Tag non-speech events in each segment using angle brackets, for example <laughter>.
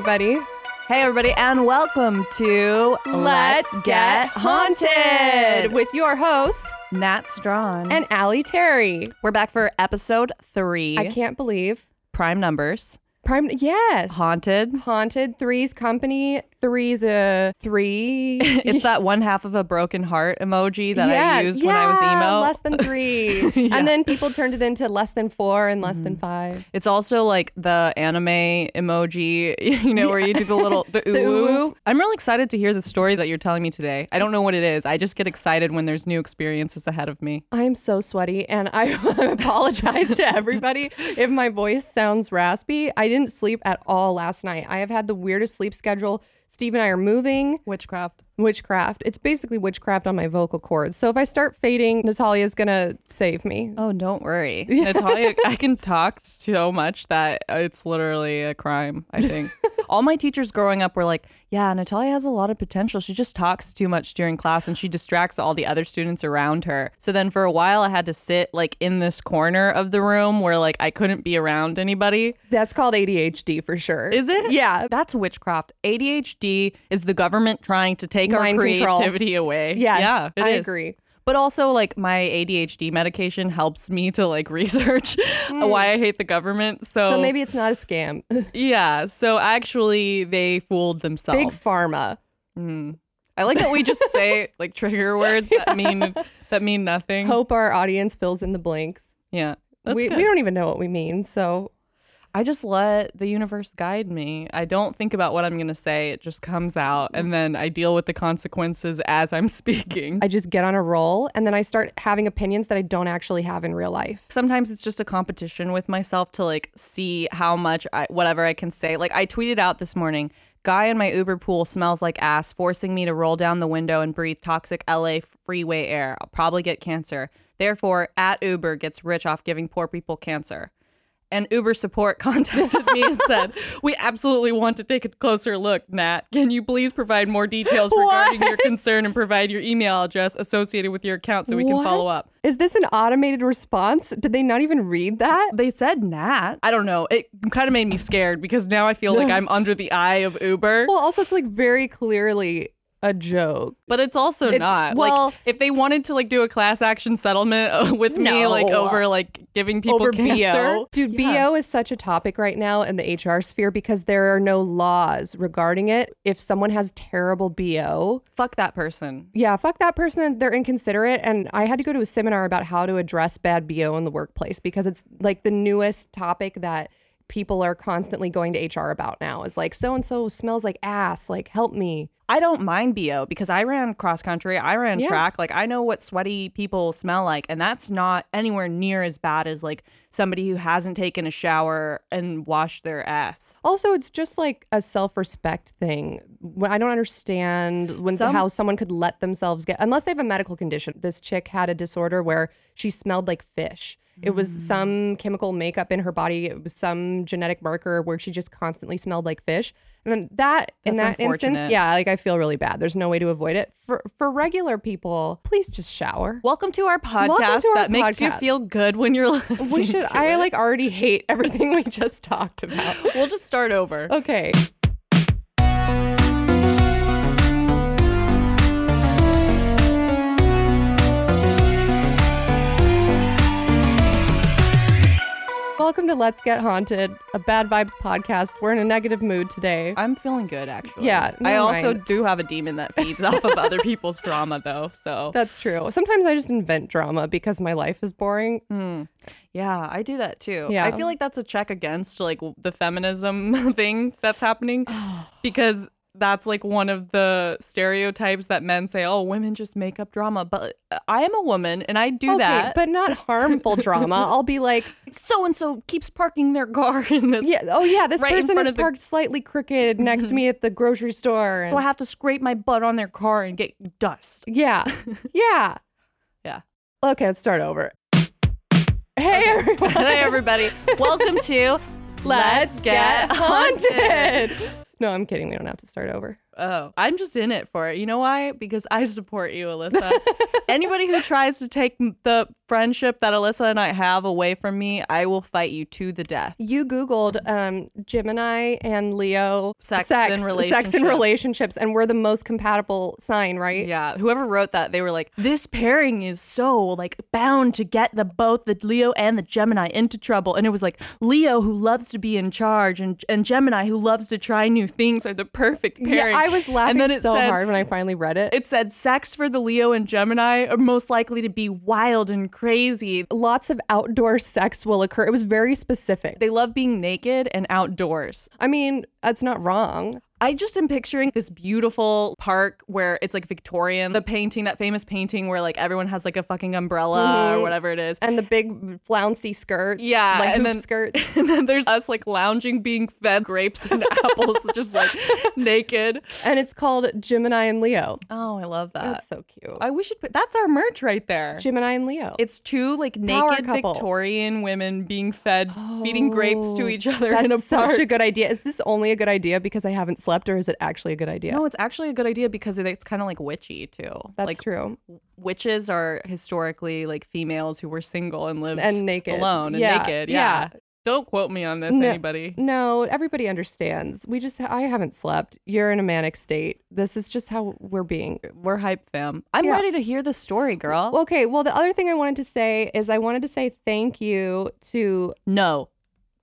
everybody. Hey, everybody, and welcome to Let's Get Haunted with your hosts, Nat Strawn. and Allie Terry. we're back for episode three. I can't believe Prime numbers. Prime. Yes. Haunted. Haunted. Three's company. Three's a three. <laughs> It's that one half of a broken heart emoji that yeah, I used when I was emo. Less than three. <laughs> Yeah. And then people turned it into less than four and less than mm-hmm. five. It's also like the anime emoji, <laughs> you know, where you do the little the. Ooh. I'm really excited to hear the story that you're telling me today. I don't know what it is. I just get excited when there's new experiences ahead of me. I am so sweaty and I apologize to everybody if my voice sounds raspy. I didn't sleep at all last night. I have had the weirdest sleep schedule. Steve and I are moving. Witchcraft. Witchcraft. It's basically witchcraft on my vocal cords. So if I start fading, Natalia's gonna save me. Oh, don't worry. <laughs> Natalia, I can talk so much that it's literally a crime, I think. <laughs> All my teachers growing up were like, yeah, Natalia has a lot of potential. She just talks too much during class and she distracts all the other students around her. So then for a while, I had to sit like in this corner of the room where like I couldn't be around anybody. That's called ADHD for sure. Is it? Yeah. That's witchcraft. ADHD is the government trying to take our Mind control. creativity away. Yes. Yeah, I is. agree. But also, like my ADHD medication helps me to like <laughs> research why I hate the government. So. So maybe it's not a scam. <laughs> yeah. So actually, they fooled themselves. Big pharma. Mhm. I like that we just say <laughs> like trigger words that mean that mean nothing. Hope our audience fills in the blanks. Yeah. We, good. we don't even know what we mean. So I just let the universe guide me. I don't think about what I'm going to say. It just comes out and mm-hmm. then I deal with the consequences as I'm <laughs> speaking. I just get on a roll and then I start having opinions that I don't actually have in real life. Sometimes it's just a competition with myself to like see how much I, whatever I can say. Like I tweeted out this morning, guy in my Uber pool smells like ass, forcing me to roll down the window and breathe toxic LA freeway air. I'll probably get cancer. Therefore, at Uber gets rich off giving poor people cancer. And Uber support <laughs> contacted me and said, We absolutely want to take a closer look, Nat. Can you please provide more details <laughs> regarding your concern and provide your email address associated with your account so we can follow up? Is this an automated response? Did they not even read that? They said Nat. I don't know. It kind of made me scared because now I feel like <sighs> I'm under the eye of Uber. Well, also it's like very clearly a joke. but it's also It's- not. well- like if they wanted to like do a class action settlement uh, with me like over like giving people over cancer. BO. Dude, Yeah. BO is such a topic right now in the HR sphere because there are no laws regarding it. If someone has terrible BO, Fuck that person. yeah, fuck that person. They're inconsiderate. And I had to go to a seminar about how to address bad BO in the workplace because it's like the newest topic that people are constantly going to HR about now is like, so and so smells like ass. Like, help me. I don't mind BO because I ran cross country, I ran Yeah. track. Like I know what sweaty people smell like, and that's not anywhere near as bad as like somebody who hasn't taken a shower and washed their ass. Also, it's just like a self-respect thing. I don't understand when Some- how someone could let themselves get unless they have a medical condition. This chick had a disorder where she smelled like fish. It was Mm. some chemical makeup in her body. It was some genetic marker where she just constantly smelled like fish. And then that in that instance, yeah, like I feel really bad. There's no way to avoid it. For for regular people, please just shower. Welcome to our podcast to our that makes you feel good when you're <laughs> listening. We should. I it. like already hate everything <laughs> we just talked about. We'll just start over. Okay. Welcome to Let's Get Haunted, a bad vibes podcast. We're in a negative mood today. I'm feeling good actually. Yeah, I also mind. do have a demon that feeds off of other people's <laughs> drama though. So That's true. Sometimes I just invent drama because my life is boring. Hmm. yeah, I do that too. Yeah. I feel like that's a check against like the feminism <laughs> thing that's happening <sighs> because that's like one of the stereotypes that men say, "Oh, women just make up drama." But uh, I am a woman and I do okay, that. but not harmful drama. <laughs> I'll be like, so and so keeps parking their car <laughs> in this yeah, oh yeah, this Right person is of the- parked slightly crooked next to me at the grocery store. so I have to scrape my butt on their car and get dust. yeah, yeah. <laughs> Yeah. Okay, let's start over. Hey everyone. Hey everybody. Welcome to Let's get haunted. No, I'm kidding. We don't have to start over. Oh, I'm just in it for it. You know why? Because I support you, Alyssa. <laughs> Anybody who tries to take the friendship that Alyssa and I have away from me, I will fight you to the death. You Googled um, Gemini and Leo Sex and sex and relationships, and we're the most compatible sign, right? Yeah, whoever wrote that, they were like, "This pairing is so like bound to get the both the Leo and the Gemini into trouble." And it was like Leo who loves to be in charge, and and Gemini who loves to try new things are the perfect pairing. Yeah, I was laughing and then it so said, hard when I finally read it. It said sex for the Leo and Gemini are most likely to be wild and crazy. Lots of outdoor sex will occur. It was very specific. They love being naked and outdoors. I mean, that's not wrong. I just am picturing this beautiful park where it's like Victorian, the painting, that famous painting where like everyone has like a fucking umbrella or mm-hmm. whatever it is. And the big flouncy skirts. Yeah, Like and hoop then- skirts. <laughs> And then there's us like lounging, being fed grapes and <laughs> apples, just like <laughs> naked. And it's called Gemini and Leo. Oh, I love that. That's so cute. I we should put that's our merch right there. Gemini and Leo. It's two like naked. Victorian women being fed, feeding grapes to oh, each other in a park. such a good idea. Is this only a good idea because I haven't slept, or is it actually a good idea? no, it's actually a good idea because it's kind of like witchy too. That's like true. witches are historically like females who were single and lived And naked. alone and Yeah, naked. yeah. Yeah. Don't quote me on this, No. anybody. No, everybody understands. We just, I haven't slept. You're in a manic state. This is just how we're being. We're hype fam. I'm Yeah. ready to hear the story, girl. Okay, well, the other thing I wanted to say is I wanted to say thank you to. no.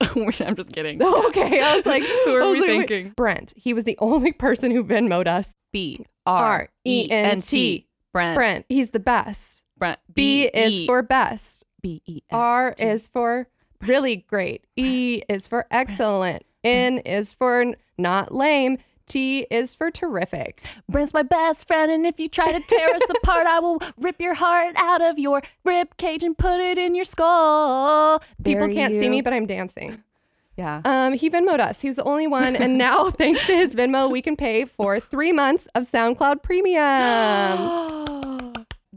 <laughs> I'm just kidding. <laughs> Okay, I was like, <laughs> Who are we like, wait, thinking? Brent. He was the only person who Venmoed us. B R E N T. Brent. Brent. He's the best. Brent. B is for best. B E S. R is for really great. E is for excellent. N is for not lame. T is for terrific. Brent's my best friend, and if you try to tear us apart, I will rip your heart out of your rib cage and put it in your skull. People Bury can't see me, but I'm dancing. Yeah. Um, he Venmoed us. He was the only one, and <laughs> now thanks to his Venmo, we can pay for three months of SoundCloud Premium. <gasps> <gasps> <gasps>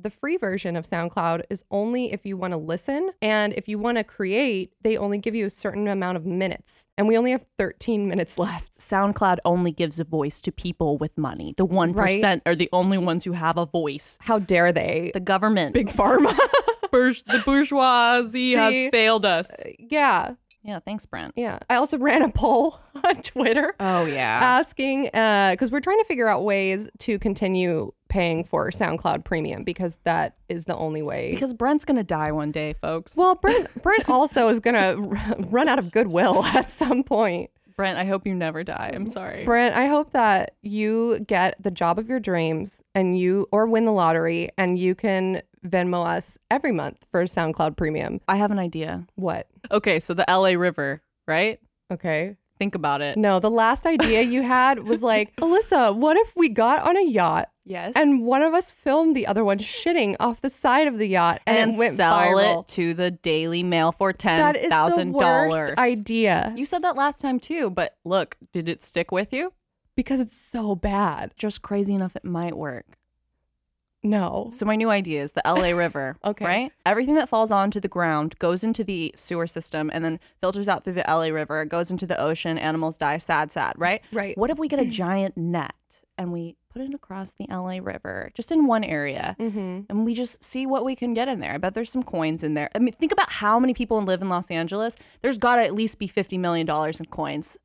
the free version of SoundCloud is only if you want to listen, and if you want to create, they only give you a certain amount of minutes, and we only have 13 minutes left. SoundCloud only gives a voice to people with money. The 1% are the only ones who have a voice. How dare they? The government, Big Pharma. <laughs> the bourgeoisie has failed us. Uh, yeah, Yeah, thanks, Brent. yeah. I also ran a poll <laughs> on Twitter. Oh, yeah. asking uh, because we're trying to figure out ways to continue paying for SoundCloud Premium because that is the only way. because Brent's to die one day, folks. well, Brent Brent also is gonna r- run out of goodwill <laughs> at some point. Brent, I hope you never die. I'm sorry. Brent, I hope that you get the job of your dreams and you or win the lottery and you can Venmo us every month for SoundCloud Premium. I have an idea. What? Okay, so the LA River, right? Okay. Think about it. No, the last idea you had was <laughs> like, Alyssa, what if we got on a yacht Yes. and one of us filmed the other one shitting off the side of the yacht and, and it went sell viral. it to the Daily Mail for ten that is the thousand dollars. idea You said that last time too, but look, did it stick with you? because it's so bad. Just crazy enough it might work. No. So my new idea is the LA River. <laughs> Okay. Right? Everything that falls onto the ground goes into the sewer system and then filters out through the LA River, goes into the ocean, animals die, sad, sad, right? Right. What if we get a <clears throat> giant net and we put it across the LA River, just in one area, Mm-hmm. and we just see what we can get in there? I bet there's some coins in there. I mean, think about how many people live in Los Angeles. There's got to at least be $50 million in coins.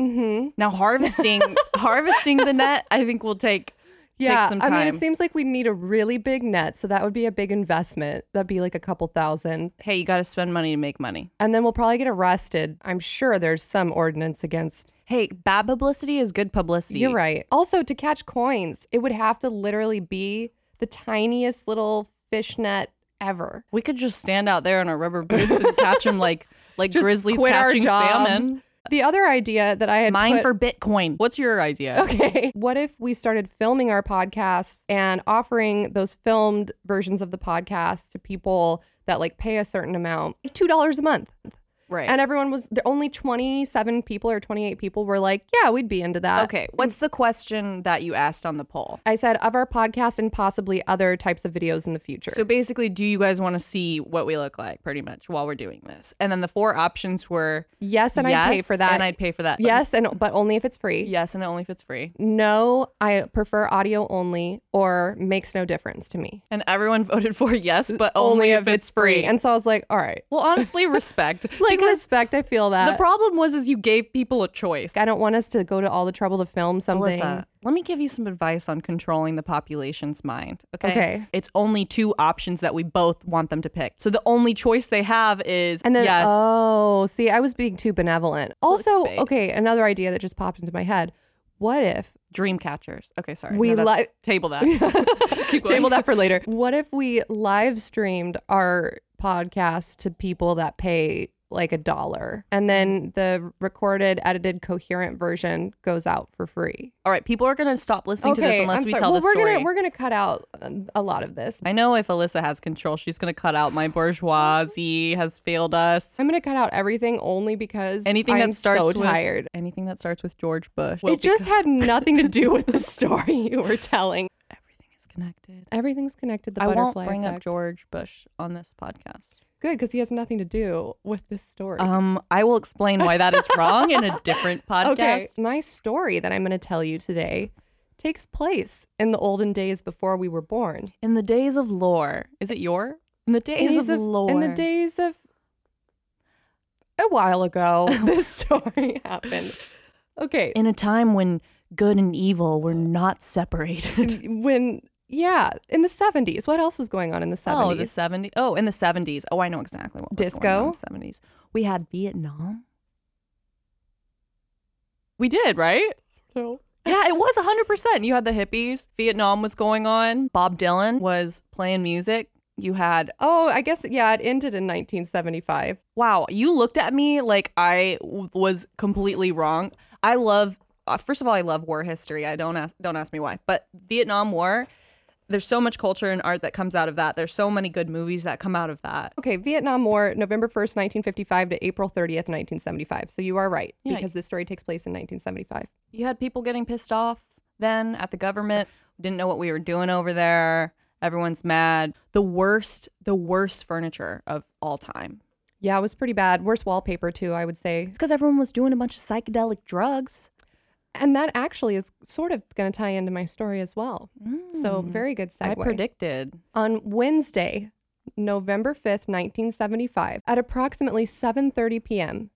Mm-hmm. Now, harvesting <laughs> harvesting the net, I think will take Yeah. some I mean, it seems like we need a really big net, so that would be a big investment. That'd be like a couple thousand, hey, you got to spend money to make money. and then we'll probably get arrested. I'm sure there's some ordinance against. Hey, bad publicity is good publicity. You're right. Also, to catch coins, it would have to literally be the tiniest little fishnet ever. We could just stand out there in our rubber boots and catch them like <laughs> like Just grizzlies catching salmon. The other idea that I had Mine put- for Bitcoin. What's your idea? Okay. <laughs> What if we started filming our podcasts and offering those filmed versions of the podcast to people that like pay a certain amount, like $2 a month? Right. And everyone was the only 27 people or 28 people were like, yeah, we'd be into that. okay, what's the question that you asked on the poll? I said of our podcast and possibly other types of videos in the future. So basically, do you guys want to see what we look like pretty much while we're doing this? And then the four options were yes, and yes, I'd pay for that. And I'd pay for that. Yes, and but only if it's free. Yes, and only if it's free. No, I prefer audio only or makes no difference to me. And everyone <laughs> voted for yes, but only, if, it's free. And so I was like, all right. well, honestly, respect. <laughs> Like because respect, I feel that. the problem was is you gave people a choice. I don't want us to go to all the trouble to film something. Melissa, let me give you some advice on controlling the population's mind. Okay. Okay. It's only two options that we both want them to pick. So the only choice they have is And then, yes. oh, see, I was being too benevolent. Also, okay, another idea that just popped into my head. What if dream catchers. Okay, sorry. We No, li- table that. <laughs> Table that for later? What if we live streamed our podcast to people that pay like a dollar and then the recorded, edited, coherent version goes out for free? All right, people are gonna stop listening to this unless I'm we sorry. tell well, the we're story. gonna we're gonna cut out um, a lot of this. I know if Alyssa has control, she's gonna cut out my bourgeoisie has failed us. I'm gonna cut out everything only because Anything I'm that starts so with tired. anything that starts with George Bush. Well, it just had nothing to do with the story <laughs> you were telling. everything is connected. Everything's connected. The I won't butterfly bring up. George Bush on this podcast. Good, because he has nothing to do with this story. Um, I will explain why that is wrong in a different <laughs> podcast. okay, my story that I'm going to tell you today takes place in the olden days before we were born. In the days of lore, is it your? In the days, of, lore. In the days of a while ago, <laughs> this story happened. Okay, in a time when good and evil were not separated. when yeah, in the 70s. What else was going on in the 70s? Oh, the 70s. Oh, in the 70s. Oh, I know exactly what was Disco? going on in the 70s. We had Vietnam. We did, right? No. Yeah, it was 100%. You had the hippies. Vietnam was going on. Bob Dylan was playing music. You had, Oh, I guess yeah, it ended in 1975. wow, you looked at me like I w- was completely wrong. I love, uh, first of all, I love war history. I don't ask, don't ask me why, but Vietnam War, there's so much culture and art that comes out of that. There's so many good movies that come out of that. Okay, Vietnam War, November 1st, 1955 to April 30th, 1975. So you are right Yeah. because this story takes place in 1975. you had people getting pissed off then at the government didn't know what we were doing over there everyone's mad the worst the worst furniture of all time Yeah, it was pretty bad. Worse wallpaper too, I would say. it's because everyone was doing a bunch of psychedelic drugs And that actually is sort of going to tie into my story as well. So mm. very good segue. i predicted On Wednesday, November 5th, 1975, at approximately 7:30 p.m.,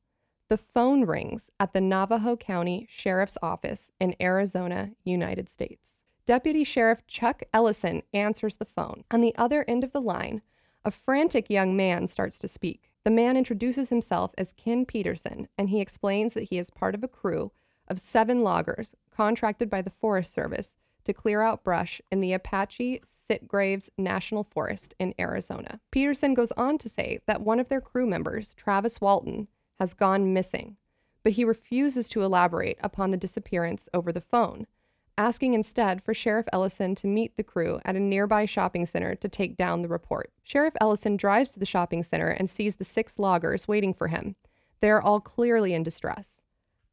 the phone rings at the Navajo County Sheriff's Office in Arizona, United States. Deputy Sheriff Chuck Ellison answers the phone. On the other end of the line, a frantic young man starts to speak. The man introduces himself as Ken Peterson, and he explains that he is part of a crew of seven loggers contracted by the Forest Service to clear out brush in the Apache Sitgreaves National Forest in Arizona. Peterson goes on to say that one of their crew members, Travis Walton, has gone missing, but he refuses to elaborate upon the disappearance over the phone, asking instead for Sheriff Ellison to meet the crew at a nearby shopping center to take down the report. Sheriff Ellison drives to the shopping center and sees the six loggers waiting for him. They are all clearly in distress.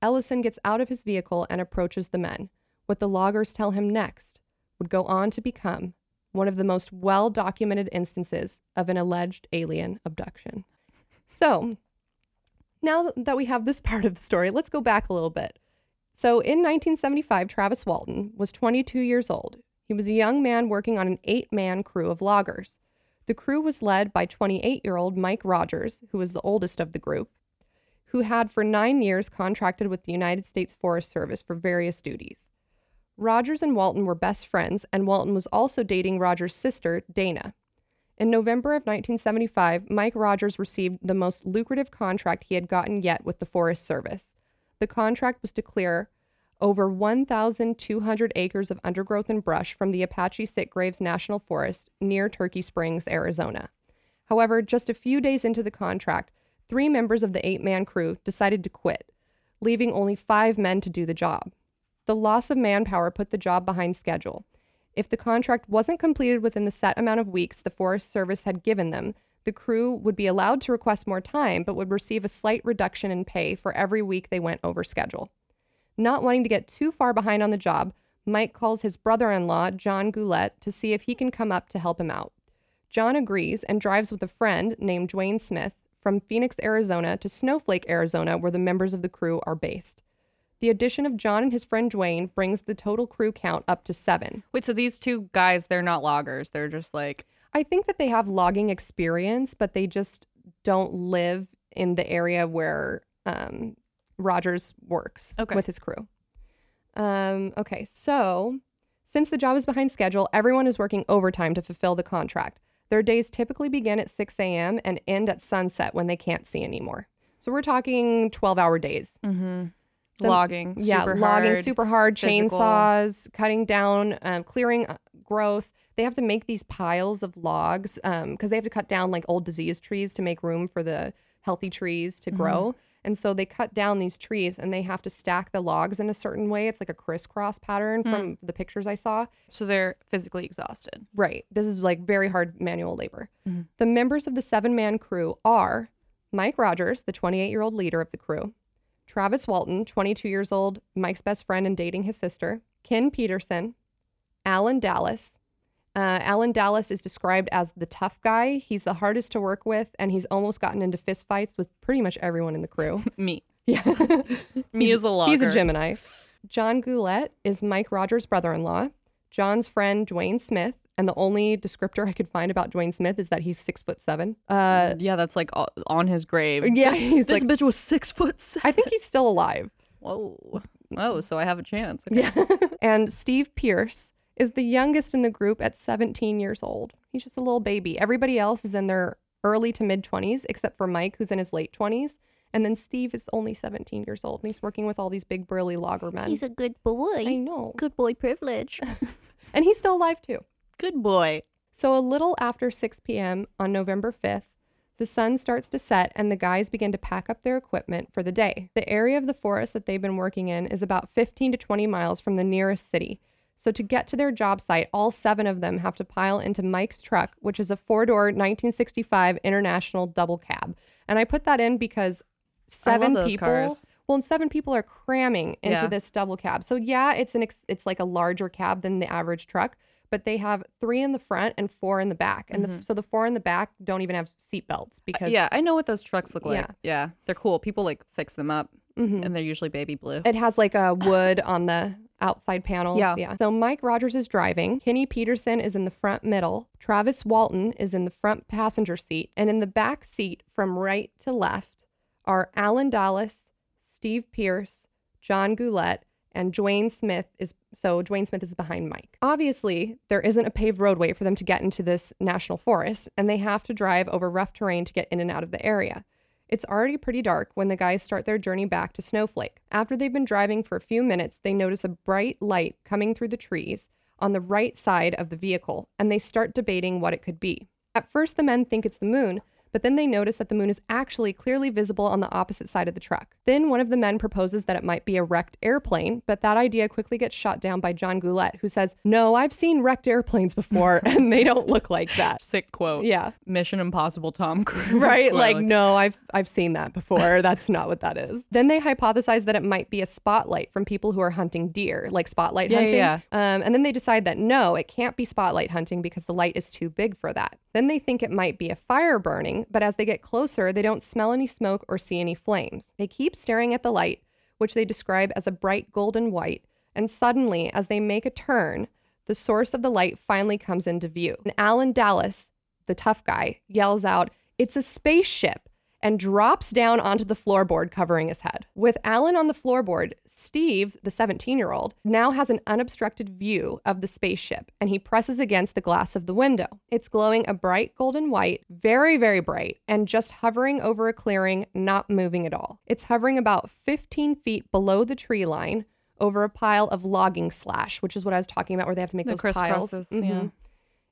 Ellison gets out of his vehicle and approaches the men. What the loggers tell him next would go on to become one of the most well documented instances of an alleged alien abduction. So, now that we have this <laughs> part of the story, let's go back a little bit. So, in 1975, Travis Walton was 22 years old. He was a young man working on an eight man crew of loggers. The crew was led by 28 year old Mike Rogers, who was the oldest of the group, who had for nine years contracted with the United States Forest Service for various duties. Rogers and Walton were best friends, and Walton was also dating Rogers' sister, Dana. In November of 1975, Mike Rogers received the most lucrative contract he had gotten yet with the Forest Service. The contract was to clear over 1,200 acres of undergrowth and brush from the Apache Sitgreaves National Forest near Turkey Springs, Arizona. However, just a few days into the contract, three members of the eight man crew decided to quit, leaving only five men to do the job. The loss of manpower put the job behind schedule. If the contract wasn't completed within the set amount of weeks the Forest Service had given them, The crew would be allowed to request more time, but would receive a slight reduction in pay for every week they went over schedule. Not wanting to get too far behind on the job, Mike calls his brother in law, John Goulette, to see if he can come up to help him out. John agrees and drives with a friend named Dwayne Smith from Phoenix, Arizona to Snowflake, Arizona, where the members of the crew are based. The addition of John and his friend Dwayne brings the total crew count up to seven. Wait, so these two guys, they're not loggers. They're just like, I think that they have logging experience, but they just don't live in the area where um, Rogers works Okay. with his crew. Um, okay, so since the job is behind schedule, everyone is working overtime to fulfill the contract. Their days typically begin at 6 a.m. and end at sunset when they can't see anymore. So we're talking 12 hour days. mm-hmm. The- logging. Yeah, super logging hard. super hard, physical. chainsaws, cutting down, um, clearing uh, growth. They have to make these piles of logs because they have to cut down like old diseased trees to make room for the healthy trees to Mm-hmm. And so they cut down these trees and they have to stack the logs in a certain way. It's like a crisscross pattern Hmm. from the pictures I saw. So they're physically exhausted. Right. This is like very hard manual labor. Mhm. The members of the seven man crew are Mike Rogers, the 28 year old leader of the crew, Travis Walton, 22 years old, Mike's best friend and dating his sister, Ken Peterson, Alan Dallas. Uh, Alan Dallas is described as the tough guy. He's the hardest to work with, and he's almost gotten into fistfights with pretty much everyone in the crew. <laughs> Me. yeah. <laughs> Me as a logger. He's a Gemini. John Goulette is Mike Rogers' brother in law. John's friend, Dwayne Smith. And the only descriptor I could find about Dwayne Smith is that he's six foot seven. Uh, yeah, that's like on his grave. <laughs> yeah, he's This like, bitch was six foot seven. I think he's still alive. Whoa. Oh, so I have a chance. Okay. Yeah. and Steve Pierce is the youngest in the group at 17 years old. He's just a little baby. Everybody else is in their early to mid 20s, except for Mike, who's in his late 20s. And then Steve is only 17 years old, and he's working with all these big burly logger men. He's a good boy. I know. Good boy privilege. <laughs> And he's still alive too. Good boy. So, a little after 6 p.m. on November 5th, the sun starts to set and the guys begin to pack up their equipment for the day. The area of the forest that they've been working in is about 15 to 20 miles from the nearest city. So, to get to their job site, all seven of them have to pile into Mike's truck, which is a four door 1965 International double cab. And I put that in because seven those people. cars. Well, and seven people are cramming into Yeah. this double cab. So yeah, it's an ex- it's like a larger cab than the average truck, but they have three in the front and four in the back, and the, so the four in the back don't even have seat belts because Mm-hmm. Uh, Yeah, I know what those trucks look like. Yeah. Yeah. They're cool. People like fix them up Mhm. and they're usually baby blue. it has like a wood on the outside panels. Yeah. So Mike Rogers is driving. Kenny Peterson is in the front middle. Travis Walton is in the front passenger seat, and in the back seat from right to left are Alan Dallas, Steve Pierce, John Goulette, and Dwayne Smith is so Dwayne Smith is behind Mike. Obviously, there isn't a paved roadway for them to get into this national forest, and they have to drive over rough terrain to get in and out of the area. It's already pretty dark when the guys start their journey back to Snowflake. After they've been driving for a few minutes, they notice a bright light coming through the trees on the right side of the vehicle, and they start debating what it could be. At first, the men think it's the moon, but then they notice that the moon is actually clearly visible on the opposite side of the truck. Then one of the men proposes that it might be a wrecked airplane, but that idea quickly gets shot down by John Goulette, who says, No, I've seen wrecked airplanes before, <laughs> and they don't look like that. Sick quote. Yeah. Mission Impossible Tom <laughs> Cruise. Right, quote. like no, I've I've seen that before. <laughs> That's not what that is. Then they hypothesize that it might be a spotlight from people who are hunting deer, like spotlight Yeah, yeah, hunting. yeah. Um, and then they decide that no, it can't be spotlight hunting because the light is too big for that. Then they think it might be a fire burning, but as they get closer, they don't smell any smoke or see any flames. They keep staring at the light, which they describe as a bright golden white, and suddenly, as they make a turn, the source of the light finally comes into view. And Alan Dallas, the tough guy, yells out, It's a spaceship! And drops down onto the floorboard, covering his head. With Alan on the floorboard, Steve, the 17 year old, now has an unobstructed view of the spaceship and he presses against the glass of the window. It's glowing a bright golden white, very, very bright, and just hovering over a clearing, not moving at all. It's hovering about 15 feet below the tree line over a pile of logging slash, which is what I was talking about, where they have to make The those piles. Mhm. yeah.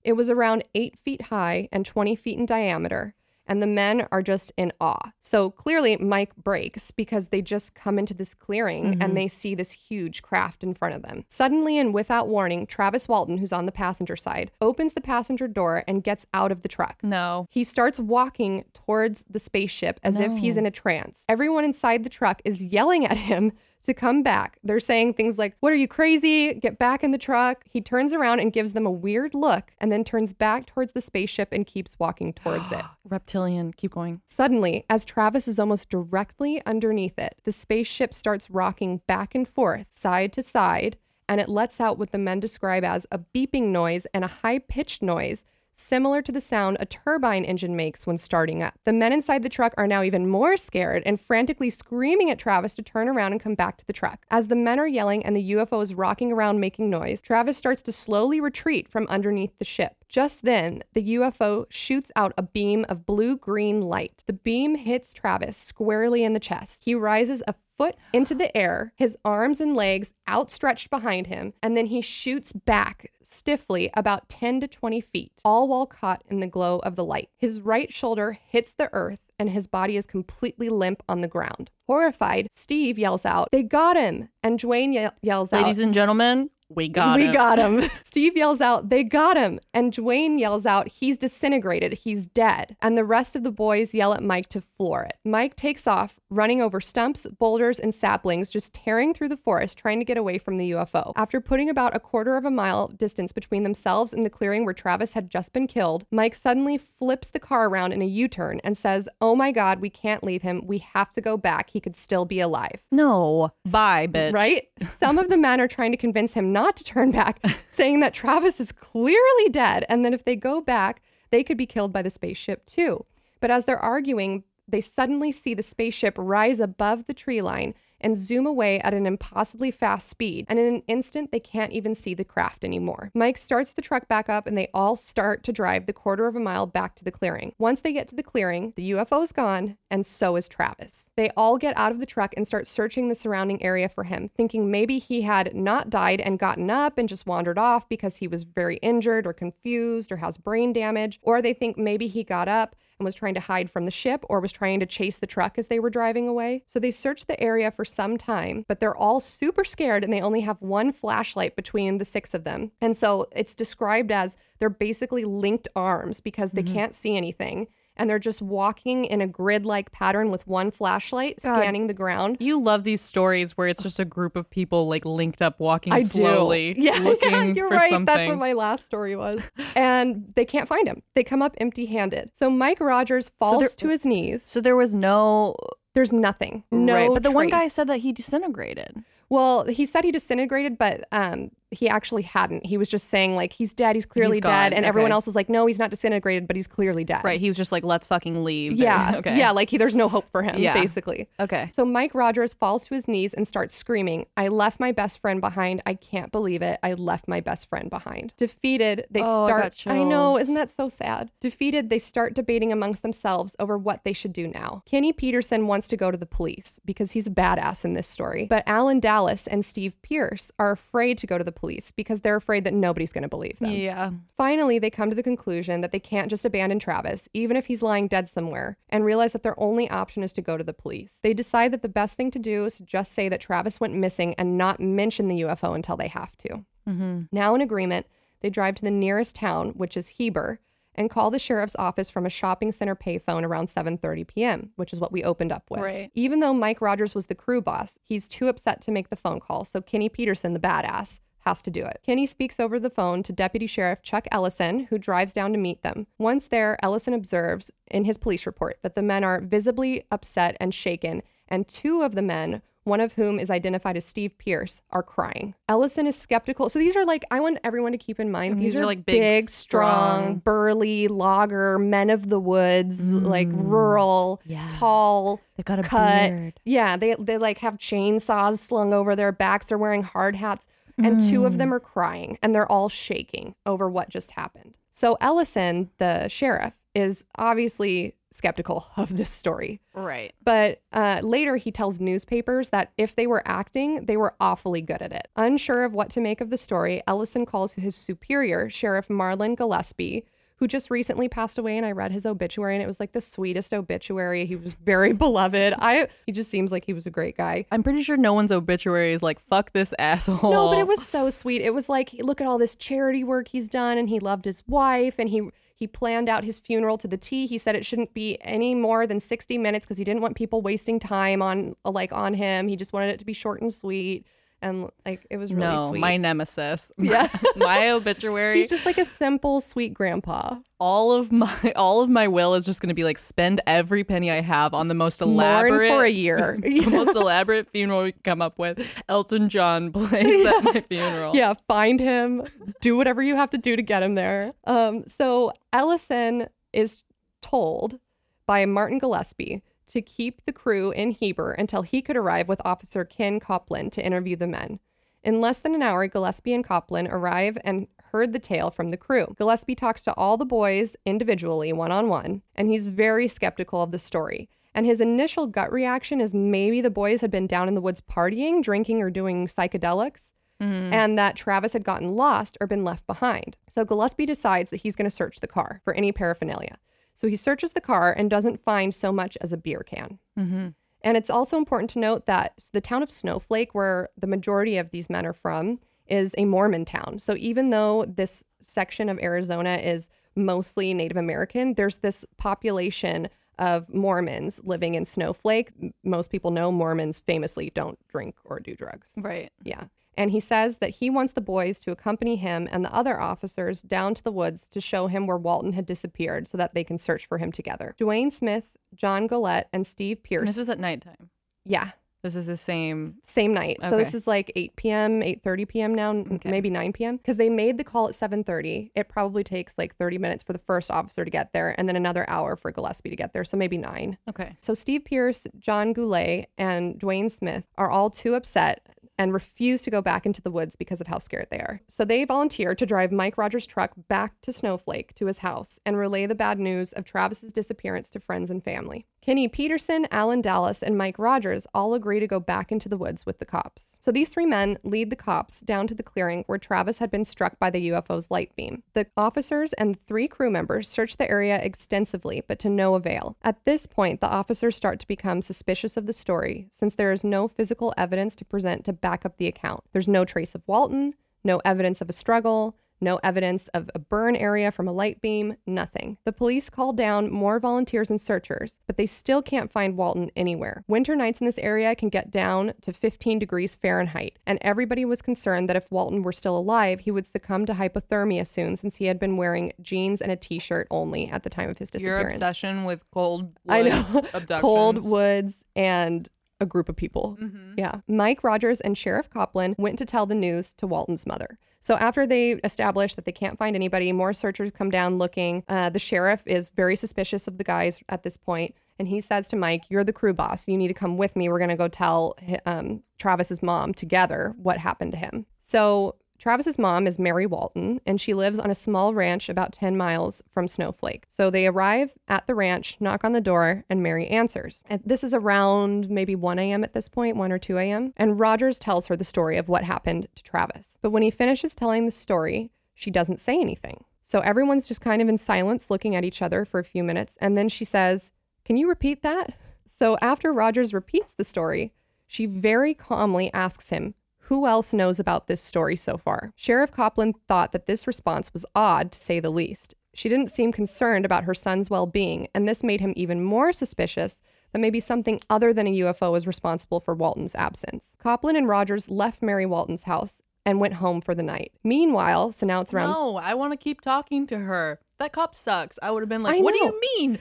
It was around eight feet high and 20 feet in diameter, and the men are just in awe. So clearly, Mike breaks because they just come into this clearing and mm-hmm. they see this huge craft in front of them. Suddenly and without warning, Travis Walton, who's on the passenger side, opens the passenger door and gets out of the truck. No. He starts walking towards the spaceship as if he's in a trance. Everyone inside the truck is yelling at him to come back. They're saying things like, What are you crazy? Get back in the truck. He turns around and gives them a weird look and then turns back towards the spaceship and keeps walking towards it. <gasps> Reptilian. Keep going. Suddenly, as Travis is almost directly underneath it, the spaceship starts rocking back and forth, side to side, and it lets out what the men describe as a beeping noise and a high pitched noise. Similar to the sound a turbine engine makes when starting up. The men inside the truck are now even more scared and frantically screaming at Travis to turn around and come back to the truck. As the men are yelling and the UFO is rocking around making noise, Travis starts to slowly retreat from underneath the ship. Just then, the UFO shoots out a beam of blue green light. The beam hits Travis squarely in the chest. He rises a foot into the air, his arms and legs outstretched behind him, and then he shoots back stiffly about 10 to 20 feet, all while caught in the glow of the light. His right shoulder hits the earth, and his body is completely limp on the ground. Horrified, Steve yells out, They got him! And Dwayne ye- yells out, Ladies and gentlemen, we got we it. got him. <laughs> <laughs> Steve yells out, They got him. And Dwayne yells out, He's disintegrated. He's dead. And the rest of the boys yell at Mike to floor it. Mike takes off, running over stumps, boulders, and saplings, just tearing through the forest, trying to get away from the UFO. After putting about a quarter of a mile distance between themselves and the clearing where Travis had just been killed, Mike suddenly flips the car around in a U turn and says, Oh my God, we can't leave him. We have to go back. He could still be alive. No. Bye, bitch. Right? Some of the men are trying to convince him not to turn back, <laughs> saying that Travis is clearly dead and that if they go back, they could be killed by the spaceship too. But as they're arguing, they suddenly see the spaceship rise above the tree line and zoom away at an impossibly fast speed. And in an instant, they can't even see the craft anymore. Mike starts the truck back up and they all start to drive the quarter of a mile back to the clearing. Once they get to the clearing, the UFO is gone and so is Travis. They all get out of the truck and start searching the surrounding area for him, thinking maybe he had not died and gotten up and just wandered off because he was very injured or confused or has brain damage, or they think maybe he got up and was trying to hide from the ship or was trying to chase the truck as they were driving away. So they search the area for some time, but they're all super scared and they only have one flashlight between the six of them. And so it's described as they're basically linked arms because they mm-hmm. can't see anything. And they're just walking in a grid like pattern with one flashlight God. scanning the ground. You love these stories where it's just a group of people like linked up walking I slowly, <laughs> do. Yeah, looking yeah, you're for right. something. That's what my last story was. <laughs> and they can't find him. They come up empty handed. So Mike Rogers falls there- to his knees. so there was no There's nothing. No. right, but the one guy said that he disintegrated. Well, he said he disintegrated, but um, he actually hadn't. He was just saying like he's dead. He's clearly He's dead, and everyone okay. else is like, no, he's not disintegrated, but he's clearly dead. Right, he was just like, "Let's fucking leave." Yeah. <laughs> okay. Yeah. Like he, there's no hope for him. Yeah. Basically. Okay. So Mike Rogers falls to his knees and starts screaming, I left my best friend behind. I can't believe it. I left my best friend behind. Defeated, they Oh, I start I know, chills. isn't that so sad? Defeated, they start debating amongst themselves over what they should do now. Kenny Peterson wants to go to the police because he's a badass in this story. But Alan Dallas and Steve Pierce are afraid to go to the police because they're afraid that nobody's going to believe them. Yeah. Finally, they come to the conclusion that they can't just abandon Travis, even if he's lying dead somewhere, and realize that their only option is to go to the police. They decide that the best thing to do is to just say that Travis went missing and not mention the UFO until they have to. Mm-hmm. Now, in agreement, they drive to the nearest town, which is Heber, and call the sheriff's office from a shopping center payphone around 7:30 p.m., which is what we opened up with. Right. Even though Mike Rogers was the crew boss, he's too upset to make the phone call, so Kenny Peterson, the badass, has to do it. Kenny speaks over the phone to Deputy Sheriff Chuck Ellison, who drives down to meet them. Once there, Ellison observes in his police report that the men are visibly upset and shaken, and two of the men one of whom is identified as Steve Pierce, are crying. Ellison is skeptical. So these are like, I want everyone to keep in mind, these, these are, like, big, big, strong, strong- burly, logger, men of the woods, like mm. rural, Yeah. tall, They got a cut. beard. Yeah, they they like have chainsaws slung over their backs. They're wearing hard hats, and two of them mm. are crying, and they're all shaking over what just happened. So Ellison, the sheriff, is obviously skeptical of this story. Right. But uh, later, he tells newspapers that if they were acting, they were awfully good at it. Unsure of what to make of the story, Ellison calls his superior, Sheriff Marlin Gillespie, who just recently passed away and I read his obituary and it was like the sweetest obituary. He was very <laughs> beloved. I he just seems like he was a great guy. I'm pretty sure no one's obituary is like fuck this asshole. No, but it was so sweet. It was like look at all this charity work he's done and he loved his wife and he he planned out his funeral to the T. He said it shouldn't be any more than 60 minutes because he didn't want people wasting time on like on him. He just wanted it to be short and sweet and like it was really no, sweet. <laughs> my nemesis. Yeah. my obituary. He's just like a simple, sweet grandpa. all of my <laughs> all of my will is just going to be like spend every penny I have on the most Mourn elaborate for a year. <laughs> the most elaborate funeral we can come up with. Elton John plays at my funeral. yeah, find him, do whatever you have to do to get him there. Um, so Ellison is told by Martin Gillespie to keep the crew in Heber until he could arrive with Officer Ken Copland to interview the men. In less than an hour, Gillespie and Copland arrive and heard the tale from the crew. Gillespie talks to all the boys individually, one on one, and he's very skeptical of the story. And his initial gut reaction is maybe the boys had been down in the woods partying, drinking, or doing psychedelics mm-hmm. and that Travis had gotten lost or been left behind. So Gillespie decides that he's going to search the car for any paraphernalia. So he searches the car and doesn't find so much as a beer can. Mm-hmm. And it's also important to note that the town of Snowflake, where the majority of these men are from, is a Mormon town. So even though this section of Arizona is mostly Native American, there's this population of Mormons living in Snowflake. Most people know Mormons famously don't drink or do drugs. Right. Yeah. And he says that he wants the boys to accompany him and the other officers down to the woods to show him where Walton had disappeared so that they can search for him together. Dwayne Smith, John Goulette, and Steve And Pierce. this is at nighttime. yeah, This is the same. same night. So this is like 8 p.m., 8:30 p.m. now, Okay. maybe 9 p.m. because they made the call at 7:30. It probably takes like 30 minutes for the first officer to get there and then another hour for Gillespie to get there, so maybe 9. Okay. So Steve Pierce, John Goulette, and Dwayne Smith are all too upset and refuse to go back into the woods because of how scared they are. So they volunteer to drive Mike Rogers' truck back to Snowflake to his house and relay the bad news of Travis's disappearance to friends and family. Kenny Peterson, Alan Dallas, and Mike Rogers all agree to go back into the woods with the cops. So these three men lead the cops down to the clearing where Travis had been struck by the UFO's light beam. The officers and three crew members search the area extensively, but to no avail. At this point, the officers start to become suspicious of the story since there is no physical evidence to present to back up the account. There's no trace of Walton, no evidence of a struggle, no evidence of a burn area from a light beam, nothing. The police call down more volunteers and searchers, but they still can't find Walton anywhere. Winter nights in this area can get down to 15 degrees Fahrenheit, and everybody was concerned that if Walton were still alive, he would succumb to hypothermia soon since he had been wearing jeans and a t shirt only at the time of his disappearance. Your obsession with cold I know. <laughs> Cold woods and a group of people. Mhm. Yeah. Mike Rogers and Sheriff Copland went to tell the news to Walton's mother. So after they establish that they can't find anybody, more searchers come down looking. Uh, the sheriff is very suspicious of the guys at this point, and he says to Mike, "You're the crew boss. You need to come with me. We're going to go tell um, Travis's mom together what happened to him." So Travis's mom is Mary Walton, and she lives on a small ranch about 10 miles from Snowflake. So they arrive at the ranch, knock on the door, and Mary answers. And this is around maybe 1 a.m. at this point, 1 or 2 a.m. And Rogers tells her the story of what happened to Travis. But when he finishes telling the story, she doesn't say anything. So everyone's just kind of in silence looking at each other for a few minutes. And then she says, Can you repeat that? So after Rogers repeats the story, she very calmly asks him, who else knows about this story so far? Sheriff Copland thought that this response was odd, to say the least. She didn't seem concerned about her son's well being, and this made him even more suspicious that maybe something other than a UFO was responsible for Walton's absence. Copland and Rogers left Mary Walton's house and went home for the night. Meanwhile, so now it's around. No, I want to keep talking to her. That cop sucks. I would have been like, "What do you mean?"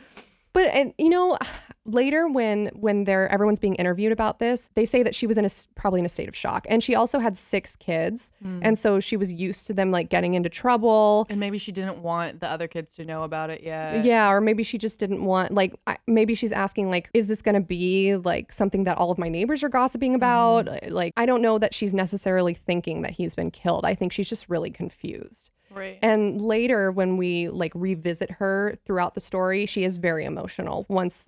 But and you know, later when when they're everyone's being interviewed about this, they say that she was in a probably in a state of shock, and she also had six kids, hmm. and so she was used to them like getting into trouble. And maybe she didn't want the other kids to know about it yet. Yeah, or maybe she just didn't want like I, maybe she's asking like, is this going to be like something that all of my neighbors are gossiping about? Hmm. Like, I don't know that she's necessarily thinking that he's been killed. I think she's just really confused. Right. And later, when we like revisit her throughout the story, she is very emotional once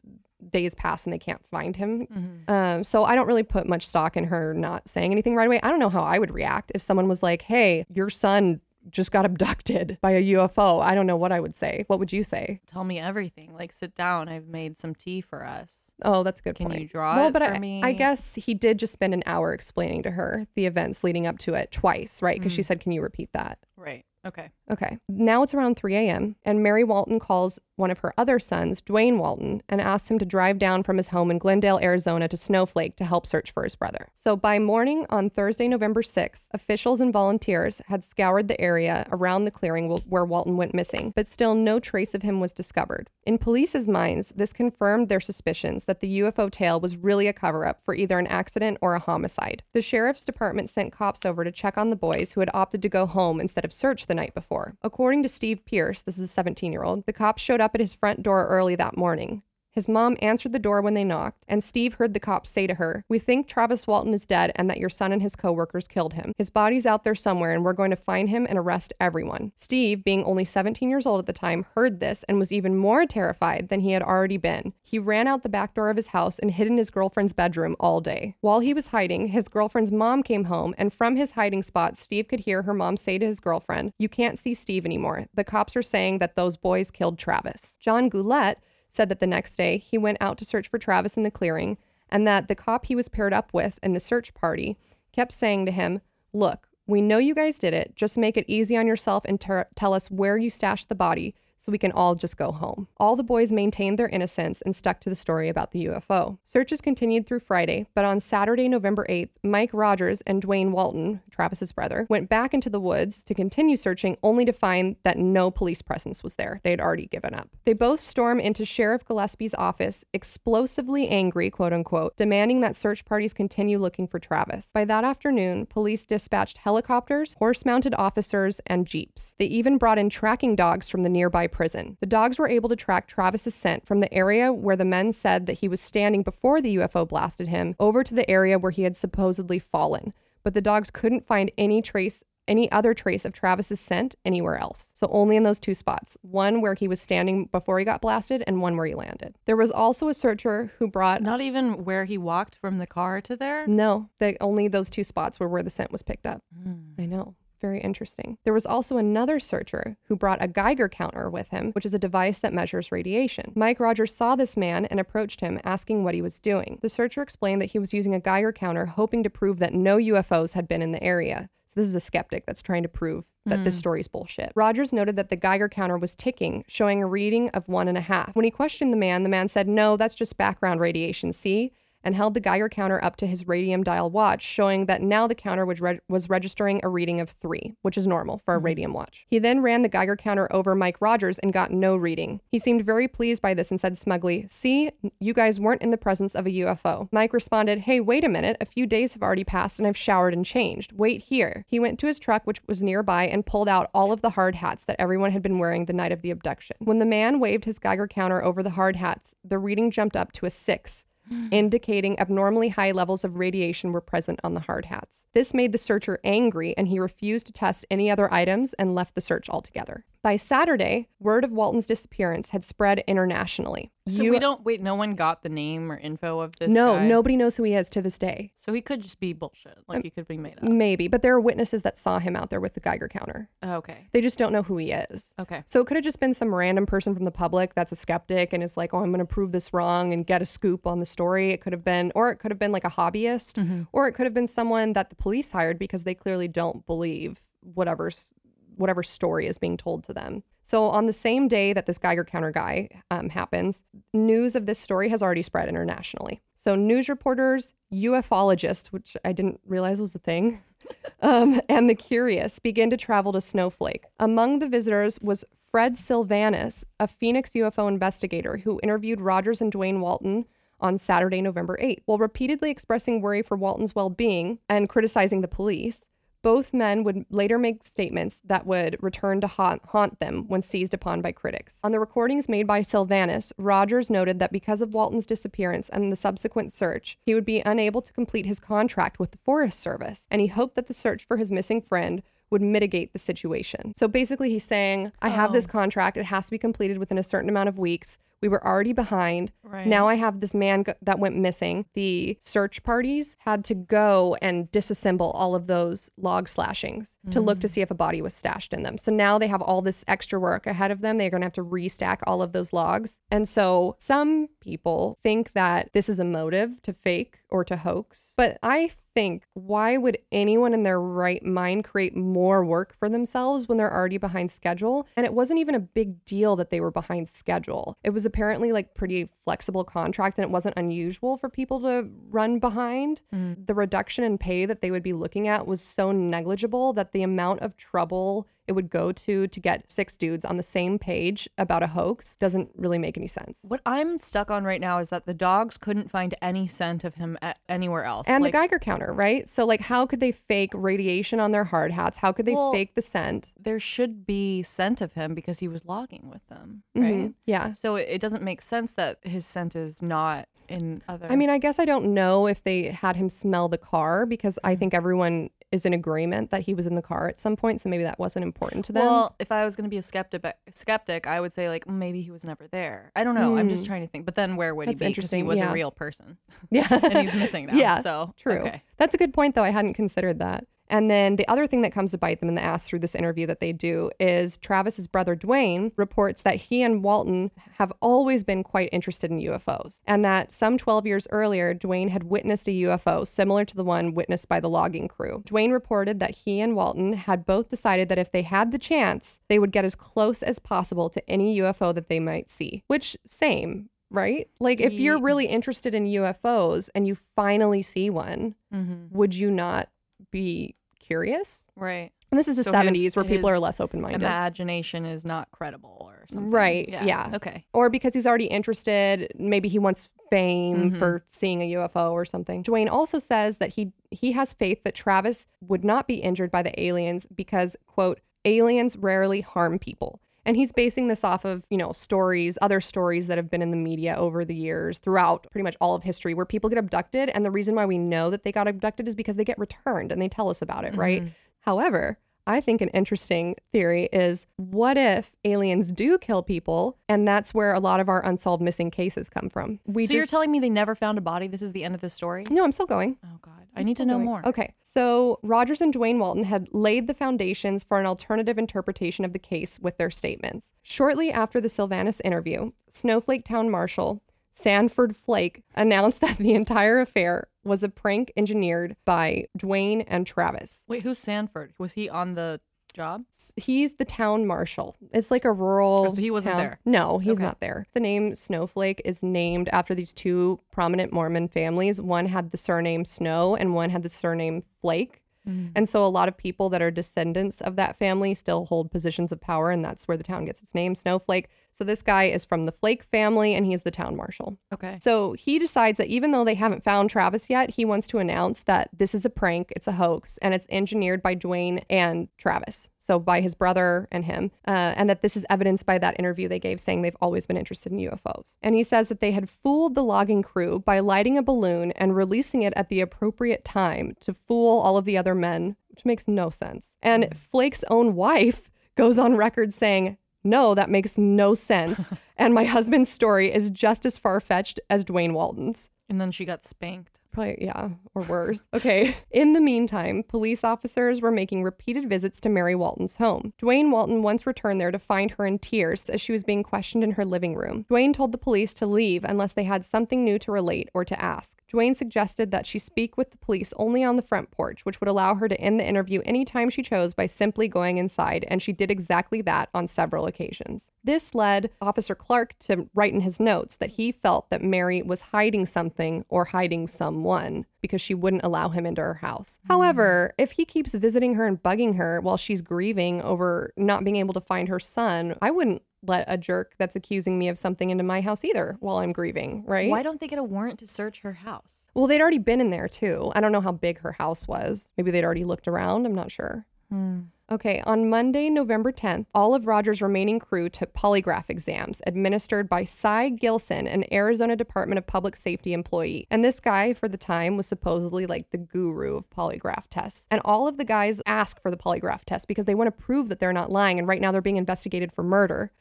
days pass and they can't find him. Mm-hmm. Um, so I don't really put much stock in her not saying anything right away. I don't know how I would react if someone was like, "Hey, your son just got <laughs> abducted by a UFO. I don't know what I would say. What would you say? Tell me everything. Like, sit down. I've made some tea for us. Oh, that's a good Can point. you draw well, it but for I, me? I guess he did just spend an hour explaining to her the events leading up to it twice, right? Because Mm. she said, "Can you repeat that?" Right. Okay. Okay. Now it's around 3 a.m., and Mary Walton calls one of her other sons, Dwayne Walton, and asks him to drive down from his home in Glendale, Arizona to Snowflake to help search for his brother. So by morning on Thursday, November 6th, officials and volunteers had scoured the area around the clearing where Walton went missing, but still no trace of him was discovered. In police's minds, this confirmed their suspicions that the UFO tale was really a cover up for either an accident or a homicide. The sheriff's department sent cops over to check on the boys who had opted to go home instead of search the night before. According to Steve Pierce, this is a 17 year old, the cops showed up at his front door early that morning. His mom answered the door when they knocked, and Steve heard the cops say to her, We think Travis Walton is dead and that your son and his coworkers killed him. His body's out there somewhere, and we're going to find him and arrest everyone. Steve, being only 17 years old at the time, heard this and was even more terrified than he had already been. He ran out the back door of his house and hid in his girlfriend's bedroom all day. While he was hiding, his girlfriend's mom came home, and from his hiding spot, Steve could hear her mom say to his girlfriend, You can't see Steve anymore. The cops are saying that those boys killed Travis. John Goulette said that the next day he went out to search for Travis in the clearing and that the cop he was paired up with in the search party kept saying to him, Look, we know you guys did it. Just make it easy on yourself and ter- tell us where you stashed the body so we can all just go home. All the boys maintained their innocence and stuck to the story about the UFO. Searches continued through Friday, but on Saturday, November 8th, Mike Rogers and Duane Walton, Travis's brother, went back into the woods to continue searching only to find that no police presence was there. They had already given up. They both storm into Sheriff Gillespie's office, explosively angry, quote unquote, demanding that search parties continue looking for Travis. By that afternoon, police dispatched helicopters, horse mounted officers, and jeeps. They even brought in tracking dogs from the nearby prison. The dogs were able to track Travis's scent from the area where the men said that he was standing before the UFO blasted him over to the area where he had supposedly fallen. But the dogs couldn't find any trace any other trace of Travis's scent anywhere else. So only in those two spots, one where he was standing before he got blasted and one where he landed. There was also a searcher who brought Not even where he walked from the car to there. no, they, only those two spots were where the scent was picked up. Hmm. I know. Very interesting. There was also another searcher who brought a Geiger counter with him, which is a device that measures radiation. Mike Rogers saw this man and approached him, asking what he was doing. The searcher explained that he was using a Geiger counter, hoping to prove that no UFOs had been in the area. So this is a skeptic that's trying to prove that this hmm. story's bullshit. Rogers noted that the Geiger counter was ticking, showing a reading of one and a half. When he questioned the man, the man said, No, that's just background radiation, see? And held the Geiger counter up to his radium dial watch, showing that now the counter was, reg- was registering a reading of three, which is normal for a mm-hmm. radium watch. He then ran the Geiger counter over Mike Rogers and got no reading. He seemed very pleased by this and said smugly, See, you guys weren't in the presence of a UFO. Mike responded, Hey, wait a minute. A few days have already passed and I've showered and changed. Wait here. He went to his truck, which was nearby, and pulled out all of the hard hats that everyone had been wearing the night of the abduction. When the man waved his Geiger counter over the hard hats, the reading jumped up to a six Mm. indicating abnormally high levels of radiation were present on the hard hats. This made the searcher angry and he refused to test any other items and left the search altogether. By Saturday, word of Walton's disappearance had spread internationally. So You- we don't wait. No one got the name or info of this. no, guy? nobody knows who he is to this day. So he could just be bullshit. Like um, he could be made up. Maybe, but there are witnesses that saw him out there with the Geiger counter. Oh, okay. They just don't know who he is. Okay. So it could have just been some random person from the public that's a skeptic and is like, oh, I'm going to prove this wrong and get a scoop on the story. It could have been, or it could have been like a hobbyist, mm-hmm. or it could have been someone that the police hired because they clearly don't believe whatever's whatever story is being told to them. So on the same day that this Geiger counter guy um, happens, news of this story has already spread internationally. So news reporters, ufologists, which I didn't realize was a thing, <laughs> um, and the curious begin to travel to Snowflake. Among the visitors was Fred Sylvanus, a Phoenix UFO investigator who interviewed Rogers and Duane Walton on Saturday, November 8th. While repeatedly expressing worry for Walton's well being and criticizing the police, both men would later make statements that would return to haunt, haunt them when seized upon by critics. On the recordings made by Sylvanus, Rogers noted that because of Walton's disappearance and the subsequent search, he would be unable to complete his contract with the Forest Service, and he hoped that the search for his missing friend would mitigate the situation. So basically, he's saying, I have this oh. contract. It has to be completed within a certain amount of weeks. We were already behind. Right. Now I have this man go- that went missing. The search parties had to go and disassemble all of those log slashings to look to mm. see if a body was stashed in them. So now they have all this extra work ahead of them. They're going to have to restack all of those logs. And so some people think that this is a motive to fake or to hoax. But I think why would anyone in their right mind create more work for themselves when they're already behind schedule? And it wasn't even a big deal that they were behind schedule. It was apparently like pretty flexible contract and it wasn't unusual for people to run behind. Mm. The reduction in pay that they would be looking at was so negligible that the amount of trouble it would go to to get six dudes on the same page about a hoax doesn't really make any sense. What I'm stuck on right now is that the dogs couldn't find any scent of him a- anywhere else. And Like, the Geiger counter, right? So, like, how could they fake radiation on their hard hats? How could they Well, fake the scent? there should be scent of him because he was logging with them, right? Mhm. Yeah. So it, it doesn't make sense that his scent is not in other. I mean, I guess I don't know if they had him smell the car because I Mm-hmm. think everyone is in agreement that he was in the car at some point. So maybe that wasn't important to them. Well, if I was going to be a skeptic, skeptic, I would say like mm, maybe he was never there. I don't know. I'm just mm. trying to think. But then where would. That's he be? Because he was yeah. a real person, yeah. <laughs> and he's missing now. <laughs> Yeah, So True. Okay. That's a good point, though. I hadn't considered that. And then the other thing that comes to bite them in the ass through this interview that they do is Travis's brother Duane reports that he and Walton have always been quite interested in UFOs, and that some 12 years earlier, Duane had witnessed a UFO similar to the one witnessed by the logging crew. Duane reported that he and Walton had both decided that if they had the chance, they would get as close as possible to any UFO that they might see, which, same. Right? Like, if you're really interested in UFOs and you finally see one, Mm-hmm. would you not be curious? Right. And this is the So his- 70s where people are his less open minded. Imagination is not credible or something. Right, yeah. Okay. Or because he's already interested, maybe he wants fame Mhm. for seeing a UFO or something. Duane also says that he he has faith that Travis would not be injured by the aliens because, quote, aliens rarely harm people. And he's basing this off of, you know, stories, other stories that have been in the media over the years throughout pretty much all of history where people get abducted. And the reason why we know that they got abducted is because they get returned and they tell us about it, right? Mm-hmm. However, I think an interesting theory is what if aliens do kill people and that's where a lot of our unsolved missing cases come from? We so you're telling me they never found a body? This is the end of the story? No, I'm still going. Oh God, I need to know more. Okay. So Rogers and Duane Walton had laid the foundations for an alternative interpretation of the case with their statements. Shortly after the Sylvanus interview, Snowflake Town Marshal Sanford Flake announced that the entire affair was a prank engineered by Duane and Travis. Wait, who's Sanford? Was he on the job? He's the town marshal. It's like a rural. Oh, so he wasn't town- there. No, he's Okay. not there. The name Snowflake is named after these two prominent Mormon families. One had the surname Snow, and one had the surname Flake. Mm. And so a lot of people that are descendants of that family still hold positions of power, and that's where the town gets its name, Snowflake. So this guy is from the Flake family, and he is the town marshal. Okay. So he decides that even though they haven't found Travis yet, he wants to announce that this is a prank, it's a hoax, and it's engineered by Duane and Travis. So by his brother and him, uh, and that this is evidenced by that interview they gave saying they've always been interested in UFOs. And he says that they had fooled the logging crew by lighting a balloon and releasing it at the appropriate time to fool all of the other men, which makes no sense. And Flake's own wife <laughs> goes on record saying, no, that makes no sense. <laughs> and my husband's story is just as far fetched as Duane Walton's. And then she got spanked. Probably, yeah, or worse. <laughs> Okay. In the meantime, police officers were making repeated visits to Mary Walton's home. Duane Walton once returned there to find her in tears as she was being questioned in her living room. Duane told the police to leave unless they had something new to relate or to ask. Duane suggested that she speak with the police only on the front porch, which would allow her to end the interview anytime she chose by simply going inside, and she did exactly that on several occasions. This led Officer Clark to write in his notes that he felt that Mary was hiding something or hiding someone because she wouldn't allow him into her house. Mm. However, if he keeps visiting her and bugging her while she's grieving over not being able to find her son, I wouldn't let a jerk that's accusing me of something into my house either while I'm grieving, right? Why don't they get a warrant to search her house? Well, they'd already been in there too. I don't know how big her house was. Maybe they'd already looked around. I'm not sure. Hmm. Okay, on Monday, November 10th, all of Rogers' remaining crew took polygraph exams administered by Cy Gilson, an Arizona Department of Public Safety employee. And this guy, for the time, was supposedly like the guru of polygraph tests. And all of the guys ask for the polygraph test because they want to prove that they're not lying. And right now they're being investigated for murder.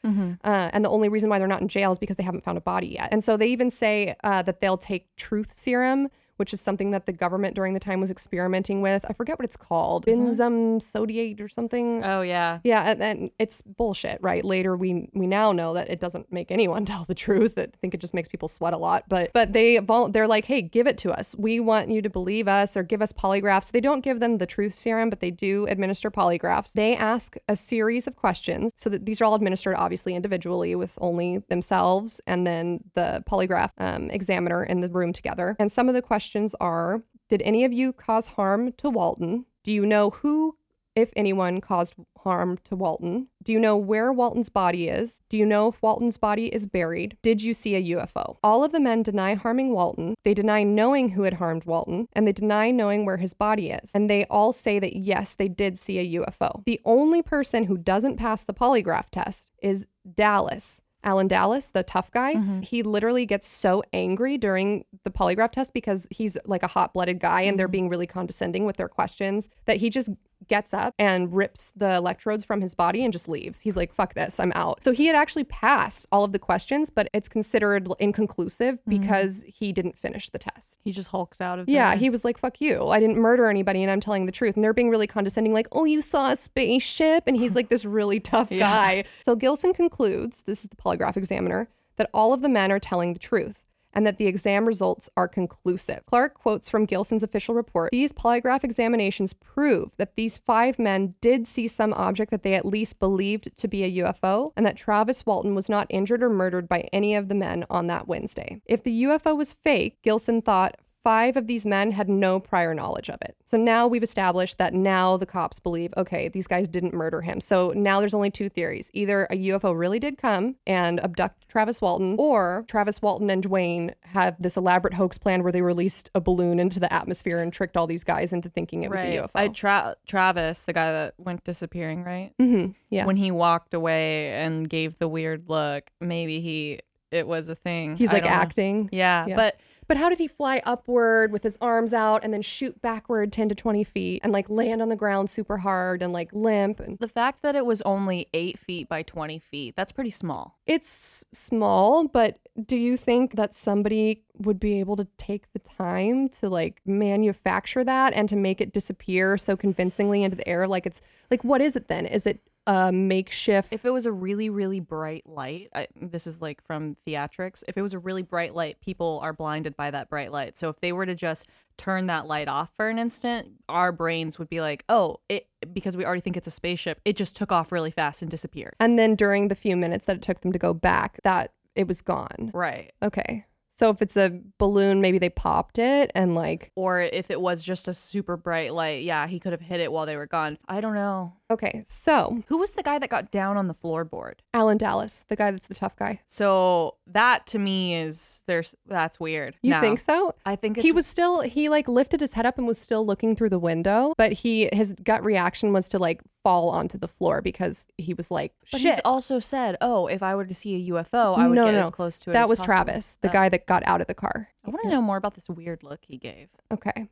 Uh, and the only reason why they're not in jail is because they haven't found a body yet. And so they even say uh, that they'll take truth serum which is something that the government during the time was experimenting with. I forget what it's called. Benzum sodiate or something. Oh yeah. Yeah, and, and it's bullshit, right? Later, we we now know that it doesn't make anyone <laughs> tell the truth. I think it just makes people sweat a lot. But but they they're like, hey, give it to us. We want you to believe us or give us polygraphs. They don't give them the truth serum, but they do administer polygraphs. They ask a series of questions, so that these are all administered obviously individually with only themselves and then the polygraph um, examiner in the room together. And some of the questions are: Did any of you cause harm to Walton? Do you know who if anyone caused harm to Walton? Do you know where Walton's body is? Do you know if Walton's body is buried? Did you see a UFO? All of the men deny harming Walton. They deny knowing who had harmed Walton, and they deny knowing where his body is. And they all say that yes, they did see a UFO. The only person who doesn't pass the polygraph test is Dalis. Allen Dalis, the tough guy, mm-hmm. he literally gets so angry during the polygraph test because he's like a hot blooded guy and they're mm-hmm. being really condescending with their questions that he just gets up and rips the electrodes from his body and just leaves. He's like, fuck this, I'm out. So he had actually passed all of the questions, but it's considered inconclusive mm-hmm. because he didn't finish the test. He just hulked out of Yeah, he was like, fuck you. I didn't murder anybody and I'm telling the truth. And they're being really condescending, like, oh, you saw a spaceship. And he's like this really <laughs> tough guy. So Gilson concludes this is the polygraph examiner that all of the men are telling the truth and that the exam results are conclusive. Clark quotes from Gilson's official report These polygraph examinations prove that these five men did see some object that they at least believed to be a UFO, and that Travis Walton was not injured or murdered by any of the men on that Wednesday. If the UFO was fake, Gilson thought Five of these men had no prior knowledge of it. So now we've established that now the cops believe, okay, these guys didn't murder him. So now there's only two theories. Either a UFO really did come and abduct Travis Walton, or Travis Walton and Duane have this elaborate hoax plan where they released a balloon into the atmosphere and tricked all these guys into thinking it was a UFO. I tra- Travis, the guy that went disappearing, right? hmm Yeah. When he walked away and gave the weird look, maybe he it was a thing. He's I like acting. Yeah, Yeah. but But how did he fly upward with his arms out and then shoot backward 10 to 20 feet and like land on the ground super hard and like limp? And the fact that it was only eight feet by twenty feet, that's pretty small. it's small, but do you think that somebody would be able to take the time to like manufacture that and to make it disappear so convincingly into the air? Like it's like, what is it then? Is it a makeshift? If it was a really, really bright light, I, this is like from theatrics. If it was a really bright light, people are blinded by that bright light. So if they were to just turn that light off for an instant, our brains would be like, "Oh, it," because we already think it's a spaceship. It just took off really fast and disappeared. and then during the few minutes that it took them to go back, that it was gone. Right. Okay. So if it's a balloon, maybe they popped it and like, Or if it was just a super bright light, yeah, he could have hit it while they were gone. I don't know. okay. So Who was the guy that got down on the floorboard? Allen Dalis, the guy that's the tough guy. So that to me is there's that's weird. You No. think so? I think it's he was still he like lifted his head up and was still looking through the window, but he his gut reaction was to like fall onto the floor because he was like, But shit. he's also said, "Oh, if I were to see a UFO, I would No, get no, as close to it." that as was possible." Travis, the Oh. guy that got out of the car. I want to know more about this weird look he gave. Okay.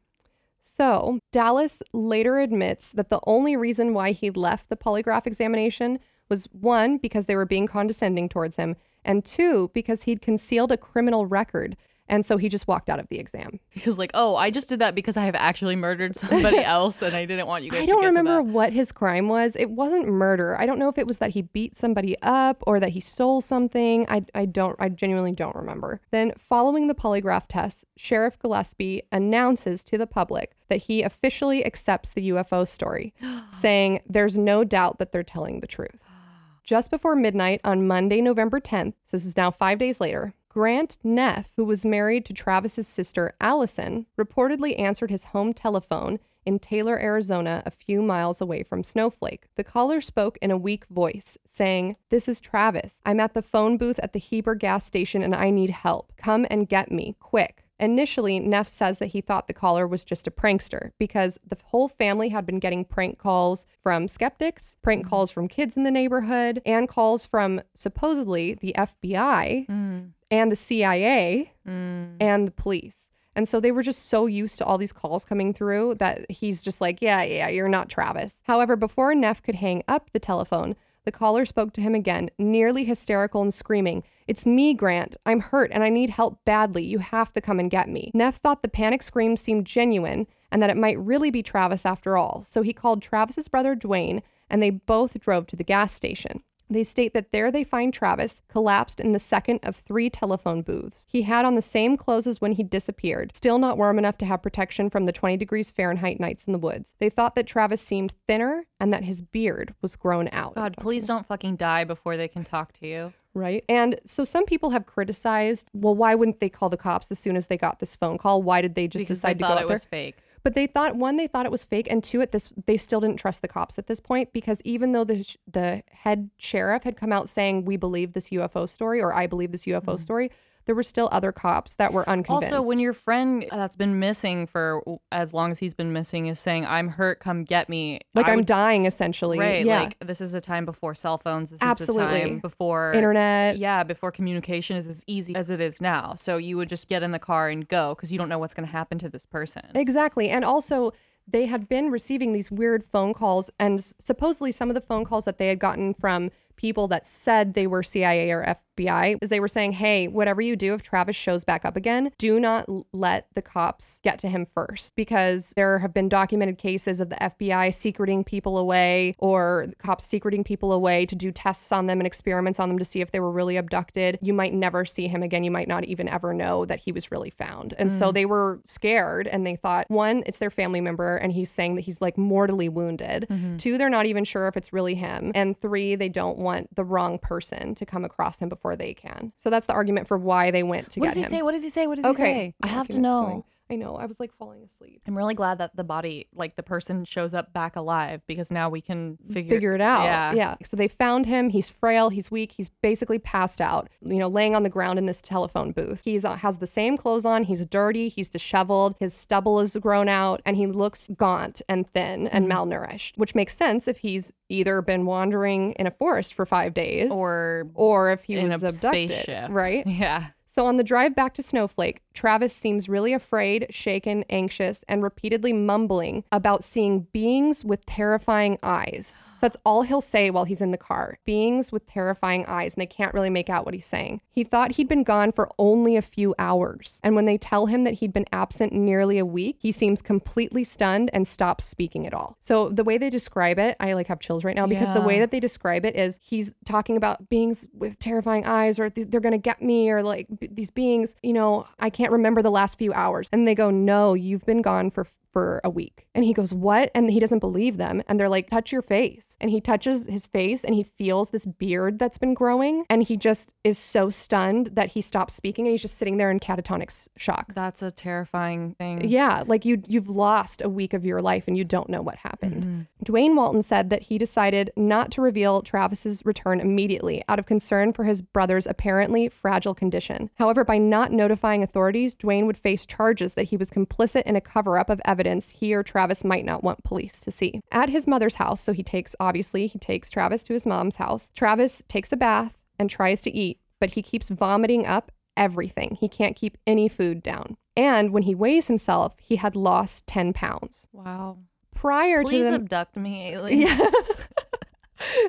So Dalis later admits that the only reason why he left the polygraph examination was one, because they were being condescending towards him, and two, because he'd concealed a criminal record. And so he just walked out of the exam. He was like, "Oh, I just did that because I have actually murdered somebody <laughs> else, and I didn't want you guys." To I don't remember what his crime was. It wasn't murder. I don't know if it was that he beat somebody up or that he stole something. I, I don't, I genuinely don't remember. Then, following the polygraph test, Sheriff Gillespie announces to the public that he officially accepts the UFO story, <gasps> saying there's no doubt that they're telling the truth. <gasps> Just before midnight on Monday, November 10th, so this is now five days later, Grant Neff, who was married to Travis's sister Allison, reportedly answered his home telephone in Taylor, Arizona, a few miles away from Snowflake. The caller spoke in a weak voice, saying, This is Travis. I'm at the phone booth at the Heber gas station and I need help. Come and get me, quick. Initially, Neff says that he thought the caller was just a prankster because the whole family had been getting prank calls from skeptics, prank mm-hmm. calls from kids in the neighborhood, and calls from supposedly the FBI mm. and the CIA mm. and the police. And so they were just so used to all these calls coming through that he's just like, yeah, yeah, you're not Travis. However, before Neff could hang up the telephone, the caller spoke to him again, nearly hysterical and screaming, It's me, Grant. I'm hurt and I need help badly. You have to come and get me. Neff thought the panic scream seemed genuine and that it might really be Travis after all. So he called Travis's brother Duane and they both drove to the gas station. They state that there they find Travis collapsed in the second of three telephone booths. He had on the same clothes as when he disappeared, still not warm enough to have protection from the 20 degrees Fahrenheit nights in the woods. They thought that Travis seemed thinner and that his beard was grown out. God, please don't fucking die before they can talk to you. Right. And so some people have criticized, well, why wouldn't they call the cops as soon as they got this phone call? Why did they just Because decide to go thought out it there? was fake. But they thought one, they thought it was fake, and two, at this, they still didn't trust the cops at this point because even though the sh- the head sheriff had come out saying we believe this UFO story or I believe this UFO mm-hmm. story, there were still other cops that were unconvinced. Also, when your friend that's been missing for as long as he's been missing is saying, "I'm hurt, come get me," like I I'm would- dying essentially, right. yeah, Like this is a time before cell phones. This is a Absolutely. time before internet, Yeah, before communication is as easy as it is now. So you would just get in the car and go because you don't know what's going to happen to this person. Exactly. And also, they had been receiving these weird phone calls, and supposedly some of the phone calls that they had gotten from people that said they were CIA or FBI is they were saying, hey, whatever you do, if Travis shows back up again, do not let the cops get to him first because there have been documented cases of the FBI secreting people away or cops secreting people away to do tests on them and experiments on them to see if they were really abducted. You might never see him again. You might not even ever know that he was really found. And so mm. they were scared and they thought, one, it's their family member and he's saying that he's like mortally wounded. Mm-hmm. Two, they're not even sure if it's really him. And three, they don't want the wrong person to come across him before they can. So that's the argument for why they went to What does he him. say? What does he say? What does Okay. he say? I have to know. I know. I was like falling asleep. I'm really glad that the body, like the person, shows up back alive because now we can figure figure it out. Yeah. Yeah. So they found him. He's frail. He's weak. He's basically passed out, you know, laying on the ground in this telephone booth. He's uh, has the same clothes on. He's dirty. He's disheveled. His stubble is grown out and he looks gaunt and thin and malnourished, which makes sense if he's either been wandering in a forest for five days Or or if he was abducted. spaceship. Right. <laughs> yeah. So on the drive back to Snowflake, Travis seems really afraid, shaken, anxious, and repeatedly mumbling about seeing beings with terrifying eyes. So that's all he'll say while he's in the car beings with terrifying eyes, and they can't really make out what he's saying. He thought he'd been gone for only a few hours. And when they tell him that he'd been absent nearly a week, he seems completely stunned and stops speaking at all. So the way they describe it, I like have chills right now because the way that they describe it is he's talking about beings with terrifying eyes or th- they're going to get me or like b- these beings, you know, I can't remember the last few hours. And they go, "No, you've been gone for for a week." And he goes, "What?" And he doesn't believe them. And they're like, "Touch your face." And he touches his face and he feels this beard that's been growing and he just is so stunned that he stops speaking and he's just sitting there in catatonic shock. That's a terrifying thing. Yeah, like you you've lost a week of your life and you don't know what happened. Mm-hmm. Duane Walton said that he decided not to reveal Travis's return immediately out of concern for his brother's apparently fragile condition. However, by not notifying authorities, Duane would face charges that he was complicit in a cover-up of evidence he or Travis might not want police to see. At his mother's house, so he takes obviously he takes Travis to his mom's house. Travis takes a bath and tries to eat, but he keeps vomiting up everything. He can't keep any food down. And when he weighs himself, he had lost 10 pounds. Wow. Prior Please to them, abduct me, <laughs> alien. yeah. <laughs>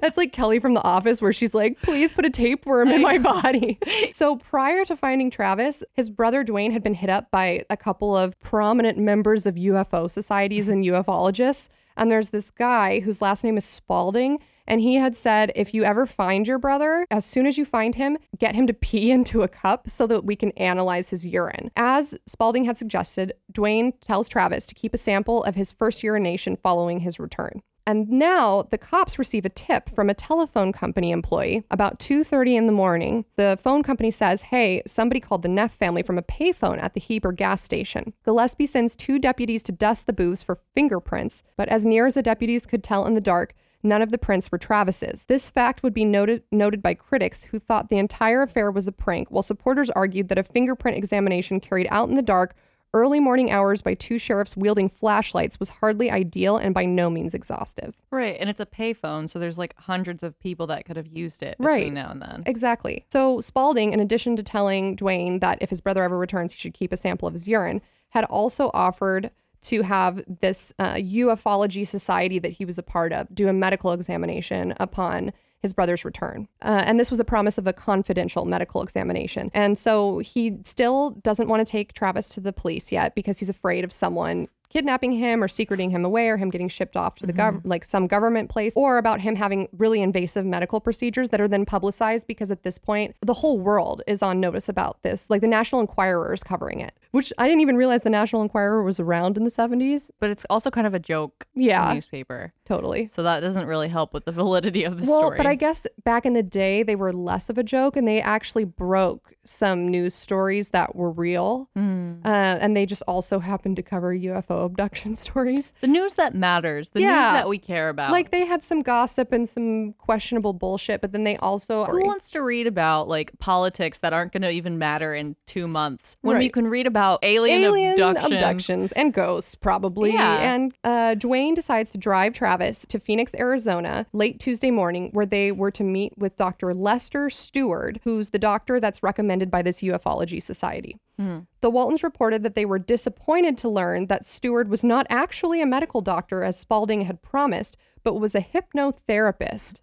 That's like Kelly from The Office, where she's like, please put a tapeworm in my <laughs> body. So prior to finding Travis, his brother Duane had been hit up by a couple of prominent members of UFO societies and ufologists. And there's this guy whose last name is Spaulding. And he had said, if you ever find your brother, as soon as you find him, get him to pee <laughs> into a cup so that we can analyze his urine. As Spaulding had suggested, Duane tells Travis to keep a sample of his first urination following his return. And now the cops receive a tip from a telephone company employee about 2:30 in the morning. The phone company says, "Hey, somebody called the Neff family from a payphone at the Heber gas station." Gillespie sends two deputies to dust the booths for fingerprints, but as near as the deputies could tell in the dark, None of the prints were Travis's. This fact would be noted noted by critics who thought the entire affair was a prank, while supporters argued that a fingerprint examination carried out in the dark early morning hours by two sheriffs wielding flashlights was hardly ideal and by no means exhaustive. Right. And it's a payphone, so there's like hundreds of people that could have used it between Right. now and then. Exactly. So Spaulding, in addition to telling Duane that if his brother ever returns, he should keep a sample of his urine, had also offered to have this uh, ufology society that he was a part of do a medical examination upon his brother's return. Uh, and this was a promise of a confidential medical examination. And so he still doesn't want to take Travis to the police yet because he's afraid of someone kidnapping him or secreting him away or him getting shipped off to the gov- like some government place or about him having really invasive medical procedures that are then publicized because at this point the whole world is on notice about this like the national enquirer is covering it which i didn't even realize the national enquirer was around in the 70s But it's also kind of a joke Yeah. newspaper. totally So that doesn't really help with the <laughs> validity of the well story. but i guess back in the day they were less of a joke and they actually broke some news stories that were real Hmm. uh, and they just also happened to cover ufo abduction <laughs> stories the news that matters, the news that we care about. like they had some gossip and some questionable bullshit, but then they also Who wants to read about like politics that aren't going to even matter in two months when we can read about alien, alien abductions? abductions and ghosts probably. Yeah. And uh, Duane decides to drive Travis to Phoenix, Arizona, late Tuesday morning, where they were to meet with Dr. Lester Stewart, who's the doctor that's recommended by this ufology society. The Waltons reported that they were disappointed to learn that Stewart was not actually a medical doctor as Spaulding had promised, but was a hypnotherapist.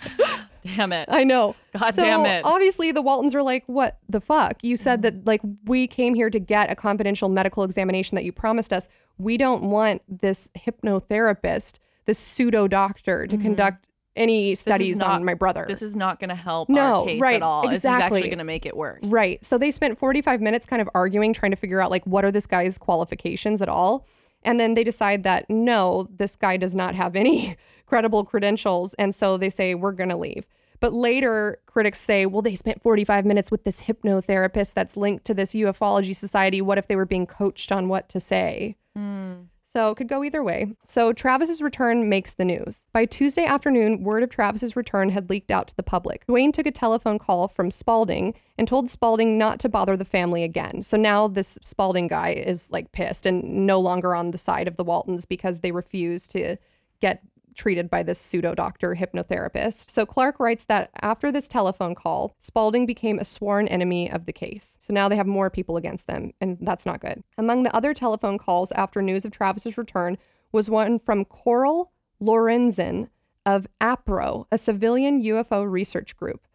<laughs> Damn it. I know. God so damn it. Obviously, the Waltons are like, "What the fuck? You said that like we came here to get a confidential medical examination that you promised us. We don't want this hypnotherapist, this pseudo doctor, to mm-hmm. conduct any studies not- on my brother." This is not going to help No, our case right, at all. This is actually going to make it worse. Right. So they spent 45 minutes kind of arguing, trying to figure out like what are this guy's qualifications at all. And then they decide that no, this guy does not have any <laughs> credible credentials. And so they say, we're going to leave. But later, critics say, well, they spent 45 minutes with this hypnotherapist that's linked to this ufology society. What if they were being coached on what to say? Hmm. So it could go either way. So Travis's return makes the news. By Tuesday afternoon, word of Travis's return had leaked out to the public. Duane took a telephone call from Spaulding and told Spaulding not to bother the family again. So now this Spaulding guy is like pissed and no longer on the side of the Waltons because they refuse to get treated by this pseudo doctor hypnotherapist. So Clark writes that after this telephone call, Spaulding became a sworn enemy of the case. So now they have more people against them, and that's not good. Among the other telephone calls after news of Travis's return was one from Coral Lorenzen of APRO, a civilian UFO research group.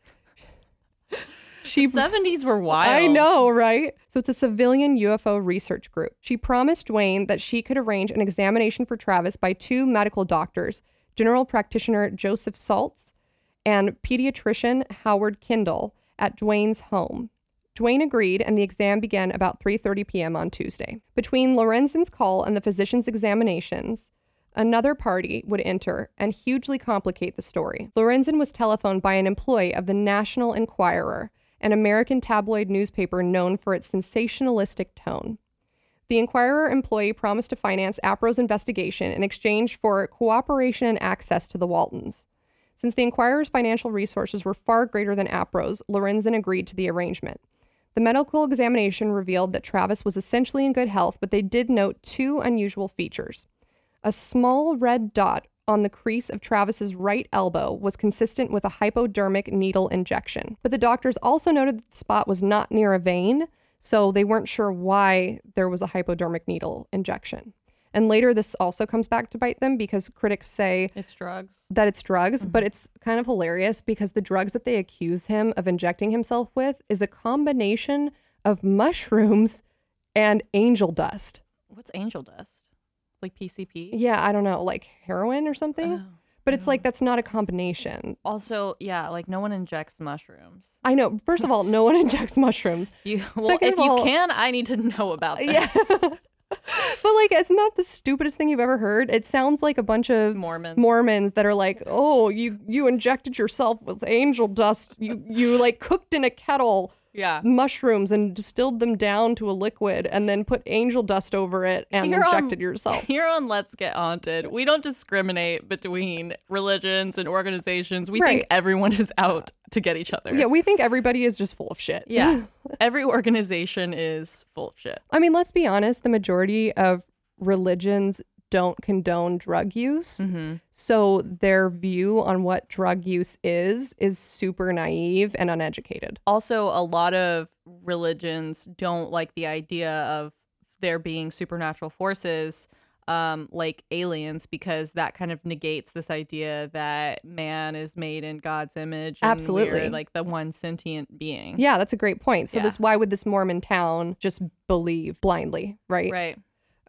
<laughs> She 70s were wild. I know, right? So it's a civilian UFO research group. She promised Duane that she could arrange an examination for Travis by two medical doctors, general practitioner Joseph Saults and pediatrician Howard Kandell at Duane's home. Duane agreed and the exam began about 3:30 p.m. on Tuesday. Between Lorenzen's call and the physician's examinations, another party would enter and hugely complicate the story. Lorenzen was telephoned by an employee of the National Enquirer, an American tabloid newspaper known for its sensationalistic tone. The Enquirer employee promised to finance APRO's investigation in exchange for cooperation and access to the Waltons. Since the Enquirer's financial resources were far greater than APRO's, Lorenzen agreed to the arrangement. The medical examination revealed that Travis was essentially in good health, but they did note two unusual features. A small red dot on the crease of Travis's right elbow was consistent with a hypodermic needle injection. But the doctors also noted that the spot was not near a vein, so they weren't sure why there was a hypodermic needle injection. And later, this also comes back to bite them because critics say It's drugs. that it's drugs, Mm-hmm. but it's kind of hilarious because the drugs that they accuse him of injecting himself with is a combination of mushrooms and angel dust. What's angel dust? Like PCP? Yeah, I don't know, like heroin or something. Oh, but it's mm-hmm. like that's not a combination. Also, yeah, like no one injects mushrooms. I know. First of all, no one <laughs> injects mushrooms. You well, Second if of you all- can, I need to know about this. Yeah. <laughs> but like it's not that the stupidest thing you've ever heard. It sounds like a bunch of Mormons. Mormons that are like, "Oh, you you injected yourself with angel dust. You you like cooked in a kettle Yeah. mushrooms and distilled them down to a liquid and then put angel dust over it and Here on- injected yourself. <laughs> Here on Let's Get Haunted, we don't discriminate between religions and organizations. We think everyone is out to get each other. Yeah, we think everybody is just full of shit. Yeah. <laughs> Every organization is full of shit. I mean, let's be honest, the majority of religions don't condone drug use. Mm-hmm. So their view on what drug use is is super naive and uneducated. Also, a lot of religions don't like the idea of there being supernatural forces um, like aliens because that kind of negates this idea that man is made in God's image. And Absolutely. like the one sentient being. Yeah, that's a great point. So Yeah. this why would this Mormon town just believe blindly, right? Right.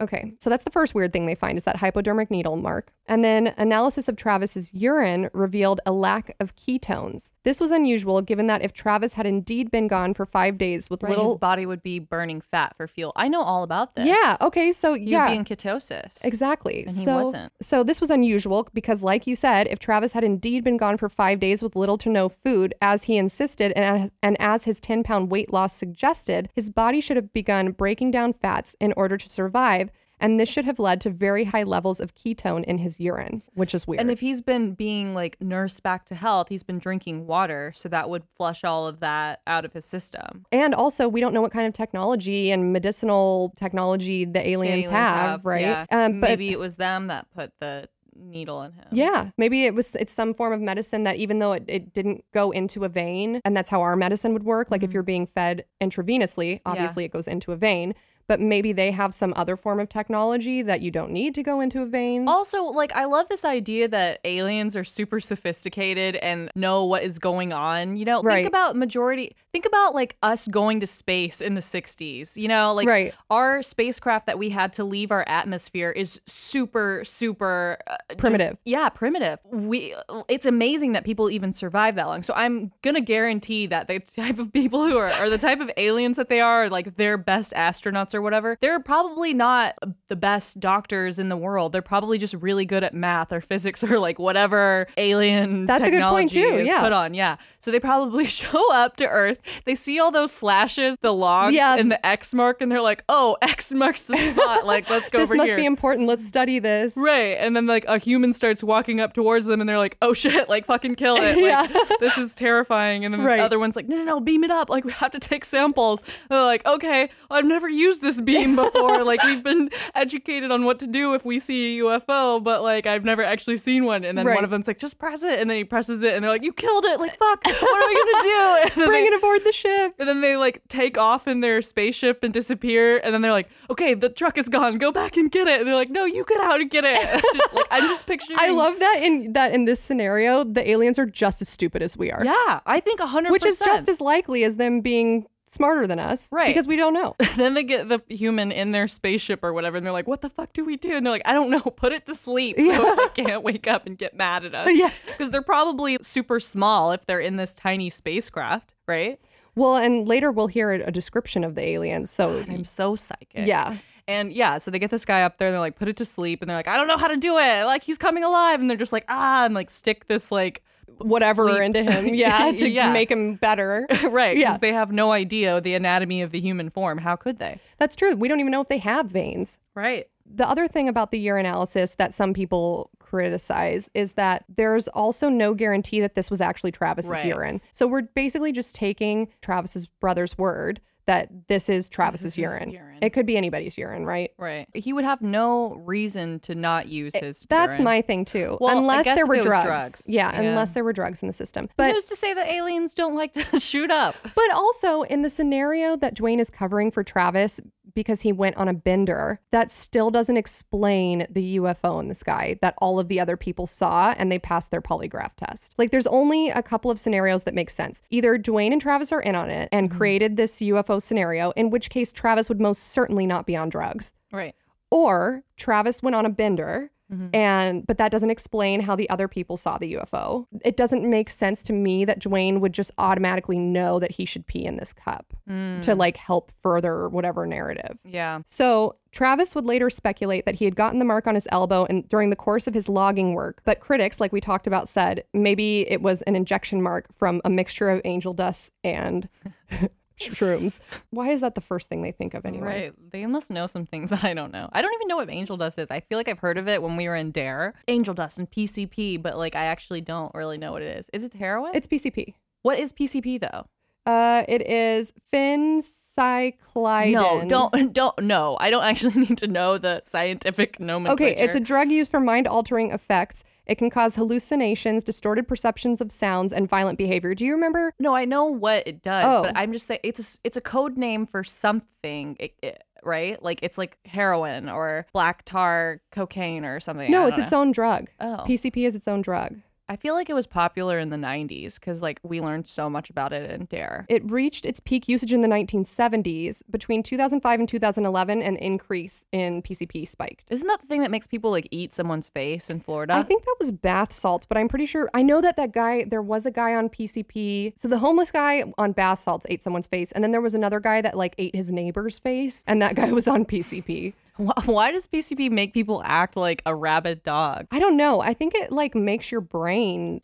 Okay, so that's the first weird thing they find is that hypodermic needle mark. And then analysis of Travis's urine revealed a lack of ketones. This was unusual given that if Travis had indeed been gone for five days with Right. His body would be burning fat for fuel. I know all about this. Yeah, okay, so He'd yeah. be in ketosis. Exactly. And he so, wasn't. so this was unusual because, like you said, if Travis had indeed been gone for five days with little to no food, as he insisted, and as, and as his 10 pound weight loss suggested, his body should have begun breaking down fats in order to survive. And this should have led to very high levels of ketone in his urine, which is weird. And if he's been being like nursed back to health, he's been drinking water, so that would flush all of that out of his system. and also, we don't know what kind of technology and medicinal technology the aliens, Aliens have, right? Yeah. Um, but Maybe it was them that put the needle in him. Yeah, maybe it was it's some form of medicine that even though it, it didn't go into a vein, and that's how our medicine would work. Like if Mhm. you're being fed intravenously, obviously it goes into a vein. But maybe they have some other form of technology that you don't need to go into a vein. Also, like, I love this idea that aliens are super sophisticated and know what is going on. You know, Right. think about majority, think about like us going to space in the 60s. You know, like right. our spacecraft that we had to leave our atmosphere is super, super uh, ju- Primitive. yeah, primitive. We it's amazing that people even survive that long. So I'm gonna guarantee that the type of people who are or the type of aliens that they are, like they're best astronauts or whatever, they're probably not the best doctors in the world. They're probably just really good at math or physics or like whatever alien That's a good point, technology too, is yeah. put on. Yeah. So they probably <laughs> show up to Earth. They see all those slashes, the logs Yeah. and the X mark, and they're like, oh, X marks the spot. Like, let's go <laughs> This must here. be important. Let's study this. Right. And then like a human starts walking up towards them and they're like, oh shit, like fucking kill it. <laughs> Like, Yeah. this is terrifying. And then Right. the other one's like, no, no, no, beam it up. Like we have to take samples. And they're like, okay, I've never used this beam before. like we've been educated on what to do if we see a UFO, but like I've never actually seen one. And then Right. one of them's like, just press it. And then he presses it and they're like, you killed it. Like, fuck, what are we gonna do? <laughs> Bring they- it aboard the ship. and then they like take off in their spaceship and disappear. And then they're like, okay, the truck is gone. Go back and get it. And they're like, no, you get out and get it. <laughs> Just, like, I'm just picturing. I love that in that in this scenario, the aliens are just as stupid as we are. Yeah, I think 100%. Which is just as likely as them being smarter than us. Right. Because we don't know. <laughs> then they get the human in their spaceship or whatever. And they're like, what the fuck do we do? And they're like, I don't know. <laughs> Put it to sleep Yeah. so it can't wake up and get mad at us. <laughs> Yeah. Because they're probably super small if they're in this tiny spacecraft, right? Well, and later we'll hear a, a description of the aliens. So I'm so psychic. yeah. And yeah, so they get this guy up there, and they're like, put it to sleep, and they're like, I don't know how to do it. Like he's coming alive, and they're just like, ah, and like stick this like whatever sleep. into him. Yeah, <laughs> to Yeah. make him better. <laughs> right, because Yeah. they have no idea the anatomy of the human form. How could they? That's true. We don't even know if they have veins. Right. The other thing about the urinalysis that some people criticize is that there's also no guarantee that this was actually Travis's Right. urine. So we're basically just taking Travis's brother's word that this is Travis's is urine. urine. It could be anybody's urine, right? Right. He would have no reason to not use his. That's urine. my thing too. Well, I unless guess there if were it drugs. drugs. Yeah, Yeah. unless there were drugs in the system. But But who's to say that aliens don't like to <laughs> shoot up? But also in the scenario that Duane is covering for Travis because he went on a bender, that still doesn't explain the UFO in the sky that all of the other people saw and they passed their polygraph test. Like there's only a couple of scenarios that make sense. Either Duane and Travis are in on it and mm-hmm. created this UFO scenario, in which case Travis would most certainly not be on drugs. Right. Or Travis went on a bender Mhm. and but that doesn't explain how the other people saw the UFO. It doesn't make sense to me that Duane would just automatically know that he should pee in this cup Mm. to like help further whatever narrative. Yeah. So Travis would later speculate that he had gotten the mark on his elbow and during the course of his logging work. But critics, like we talked about, said maybe it was an injection mark from a mixture of angel dust and <laughs> <laughs> shrooms. Why is that the first thing they think of anyway? Right. They must know some things <laughs> that I don't know. I don't even know what angel dust is. I feel like I've heard of it when we were in Dare. Angel dust and PCP, but like I actually don't really know what it is. Is it heroin? It's PCP. what is PCP though? Uh, it is phencyclidine. No, don't <laughs> don't no. I don't actually <laughs> need to know the scientific nomenclature. Okay, it's a drug used for mind altering effects. It can cause hallucinations, distorted perceptions of sounds, and violent behavior. Do you remember? No, I know what it does, Oh. but I'm just saying it's a, it's a code name for something, it, it- right? Like it's like heroin or black tar cocaine or something. no, it's don't its own drug. Oh. PCP is its own drug. I feel like it was popular in the 90s because like we learned so much about it in Dare. It reached its peak usage in the 1970s. Between 2005 and 2011, an increase in PCP spiked. Isn't that the thing that makes people like eat someone's face in Florida? I think that was bath salts, but I'm pretty sure I know that that guy. There was a guy on PCP. So the homeless guy on bath salts ate someone's face, and then there was another guy that like ate his neighbor's face, and that guy was on PCP. Why, does PCP make people act like a rabid dog? I don't know. I think it like makes your brain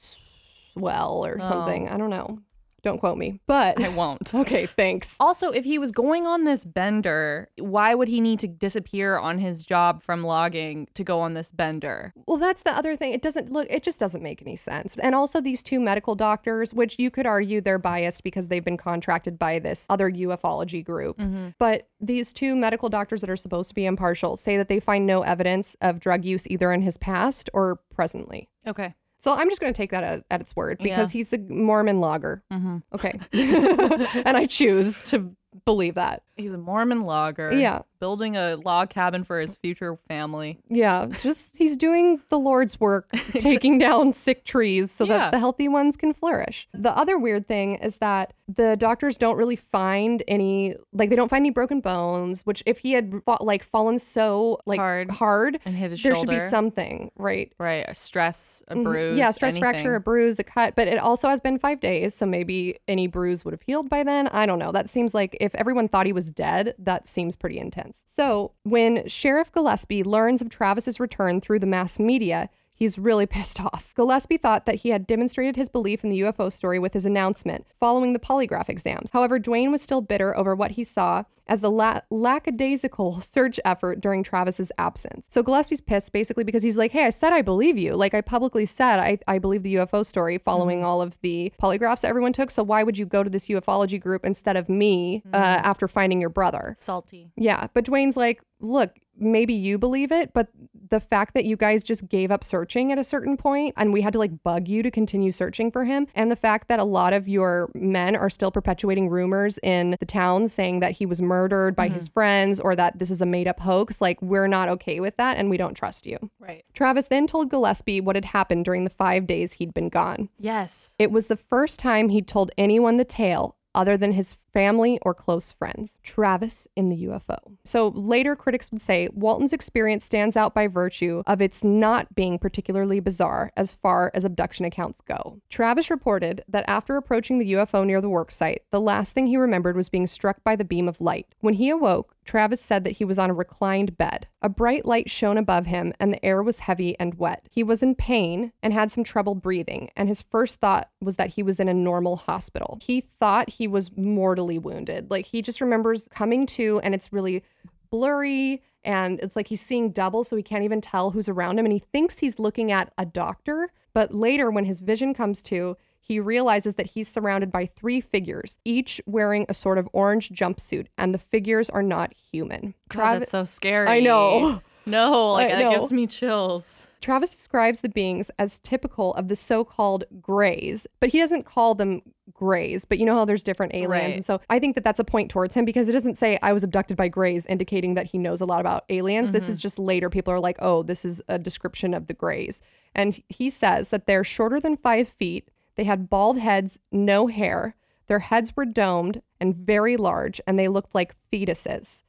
swell or Oh. something. I don't know. Don't quote me. But I won't. <laughs> okay, thanks. Also, if he was going on this bender, why would he need to disappear on his job from logging to go on this bender? Well, that's the other thing. It doesn't look, it just doesn't make any sense. And also, these two medical doctors, which you could argue they're biased because they've been contracted by this other ufology group. Mm-hmm. But these two medical doctors that are supposed to be impartial say that they find no evidence of drug use either in his past or presently. Okay. So I'm just going to take that at, at its word because he's a Mormon logger. Mm-hmm. Okay. <laughs> <laughs> and I choose to believe that. He's a Mormon logger. Yeah. Building a log cabin for his future family. Yeah, just he's doing the Lord's work, <laughs> taking down sick trees so Yeah. that the healthy ones can flourish. The other weird thing is that the doctors don't really find any, like, they don't find any broken bones. Which, if he had fa- like fallen so like Hard. hard, And hit his there shoulder. should be something, right? Right. A stress, a Mhm. bruise. yeah, stress fracture, a bruise, a cut. But it also has been five days, so maybe any bruise would have healed by then. I don't know. That seems like if everyone thought he was dead, that seems pretty intense. So when Sheriff Gillespie learns of Travis's return through the mass media, He's really <laughs> pissed off. Gillespie thought that he had demonstrated his belief in the UFO story with his announcement following the polygraph exams. However, Duane was still bitter over what he saw as the la- lackadaisical <laughs> search effort during Travis's absence. So Gillespie's pissed basically because he's like, hey, I said I believe you. Like, I publicly said I, I believe the UFO story following all of the polygraphs that everyone took. So why would you go to this ufology group instead of me uh, after finding your brother? Salty. Yeah, but Duane's like, look, maybe you believe it, but the fact that you guys just gave up searching at a certain point and we had to like bug you to continue searching for him, and the fact that a lot of your men are still perpetuating rumors in the town saying that he was murdered by his mm-hmm. friends or that this is a made up hoax, like we're not okay with that and we don't trust you. Right. Travis then told Gillespie what had happened during the five days he'd been gone. Yes. It was the first time he'd told anyone the tale other than his family or close friends. Travis in the UFO. So later critics would say Walton's experience stands out by virtue of its not being particularly bizarre as far as abduction accounts go. Travis reported that after approaching the UFO near the worksite, the last thing he remembered was being struck by the beam of light. When he awoke, Travis said that he was on a reclined bed. A bright light shone above him, and the air was heavy and wet. He was in pain and had some trouble breathing, and his first thought was that he was in a normal hospital. He thought he was mortally wounded. Like he just remembers coming to, and it's really blurry. And it's like he's seeing double, so he can't even tell who's around him. And he thinks he's looking at a doctor. But later, when his vision comes to, he realizes that he's surrounded by three figures, each wearing a sort of orange jumpsuit, and the figures are not human. Travis, that's so scary. I know. No, uh, like I that know. gives me chills. Travis describes the beings as typical of the so-called grays, but he doesn't call them grays. But you know how there's different aliens, Right. and so I think that that's a point towards him because it doesn't say I was abducted by grays, indicating that he knows a lot about aliens. This is mm-hmm. just later people are like, oh, this is a description of the grays, and he says that they're shorter than five feet. They had bald heads, no hair. Their heads were domed and very large, and they looked like fetuses.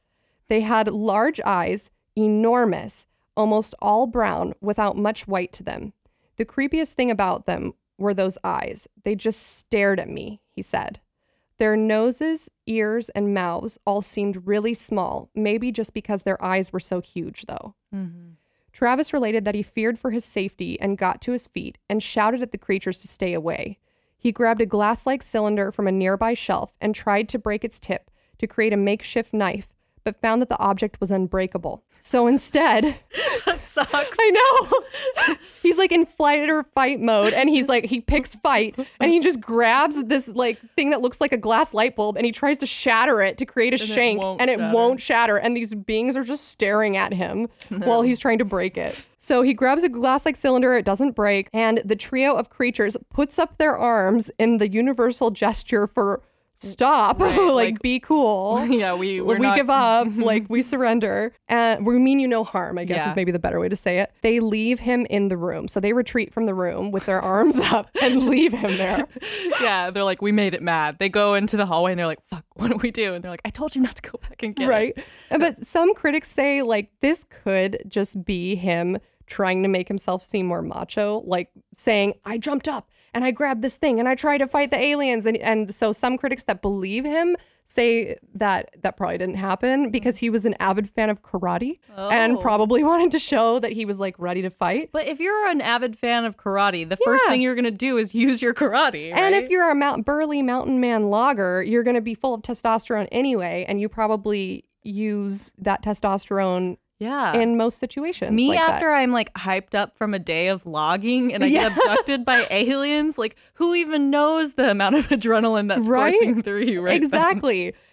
They had large eyes, enormous, almost all brown, without much white to them. The creepiest thing about them were those eyes. They just stared at me, he said. Their noses, ears, and mouths all seemed really small, maybe just because their eyes were so huge, though. Mm-hmm. Travis related that he feared for his safety and got to his feet and shouted at the creatures to stay away. He grabbed a glass like cylinder from a nearby shelf and tried to break its tip to create a makeshift knife, but found that the object was unbreakable. So instead, <laughs> That sucks. I know. <laughs> he's like in flight or fight mode and he's like he picks fight and he just grabs this like thing that looks like a glass light bulb and he tries to shatter it to create a shank won't and it shatter. won't shatter and these beings are just staring at him <laughs> while he's trying to break it. So he grabs a glass like cylinder, it doesn't break, and the trio of creatures puts up their arms in the universal gesture for stop, <laughs> like, like- be cool <laughs> yeah, we <laughs> we not- give up, like we surrender, and we mean you no harm. I guess Yeah. is maybe the better way to say it. They leave him in the room, so they retreat from the room with their arms up and leave him there. Yeah, they're like, we made it mad. They go into the hallway and they're like, fuck, what do we do? And they're like, I told you not to go back and get it. right? But some critics say like this could just be him trying to make himself seem more macho, like saying, I jumped up and I grabbed this thing and I tried to fight the aliens. And, and so some critics that believe him say that that probably didn't happen mm-hmm. because he was an avid fan of karate and Oh. probably <laughs> wanted to show that he was like ready to fight. But if you're an avid fan of karate, the first thing you're gonna do is <laughs> use your karate. And if you're a mount, burly mountain man logger, you're going to be full of testosterone anyway, and you probably use that testosterone yeah. in most situations. me like that. after I'm like hyped up from a day of logging and I Yeah. get <laughs> abducted by aliens, like who even knows the amount of adrenaline that's Right? coursing through you right then?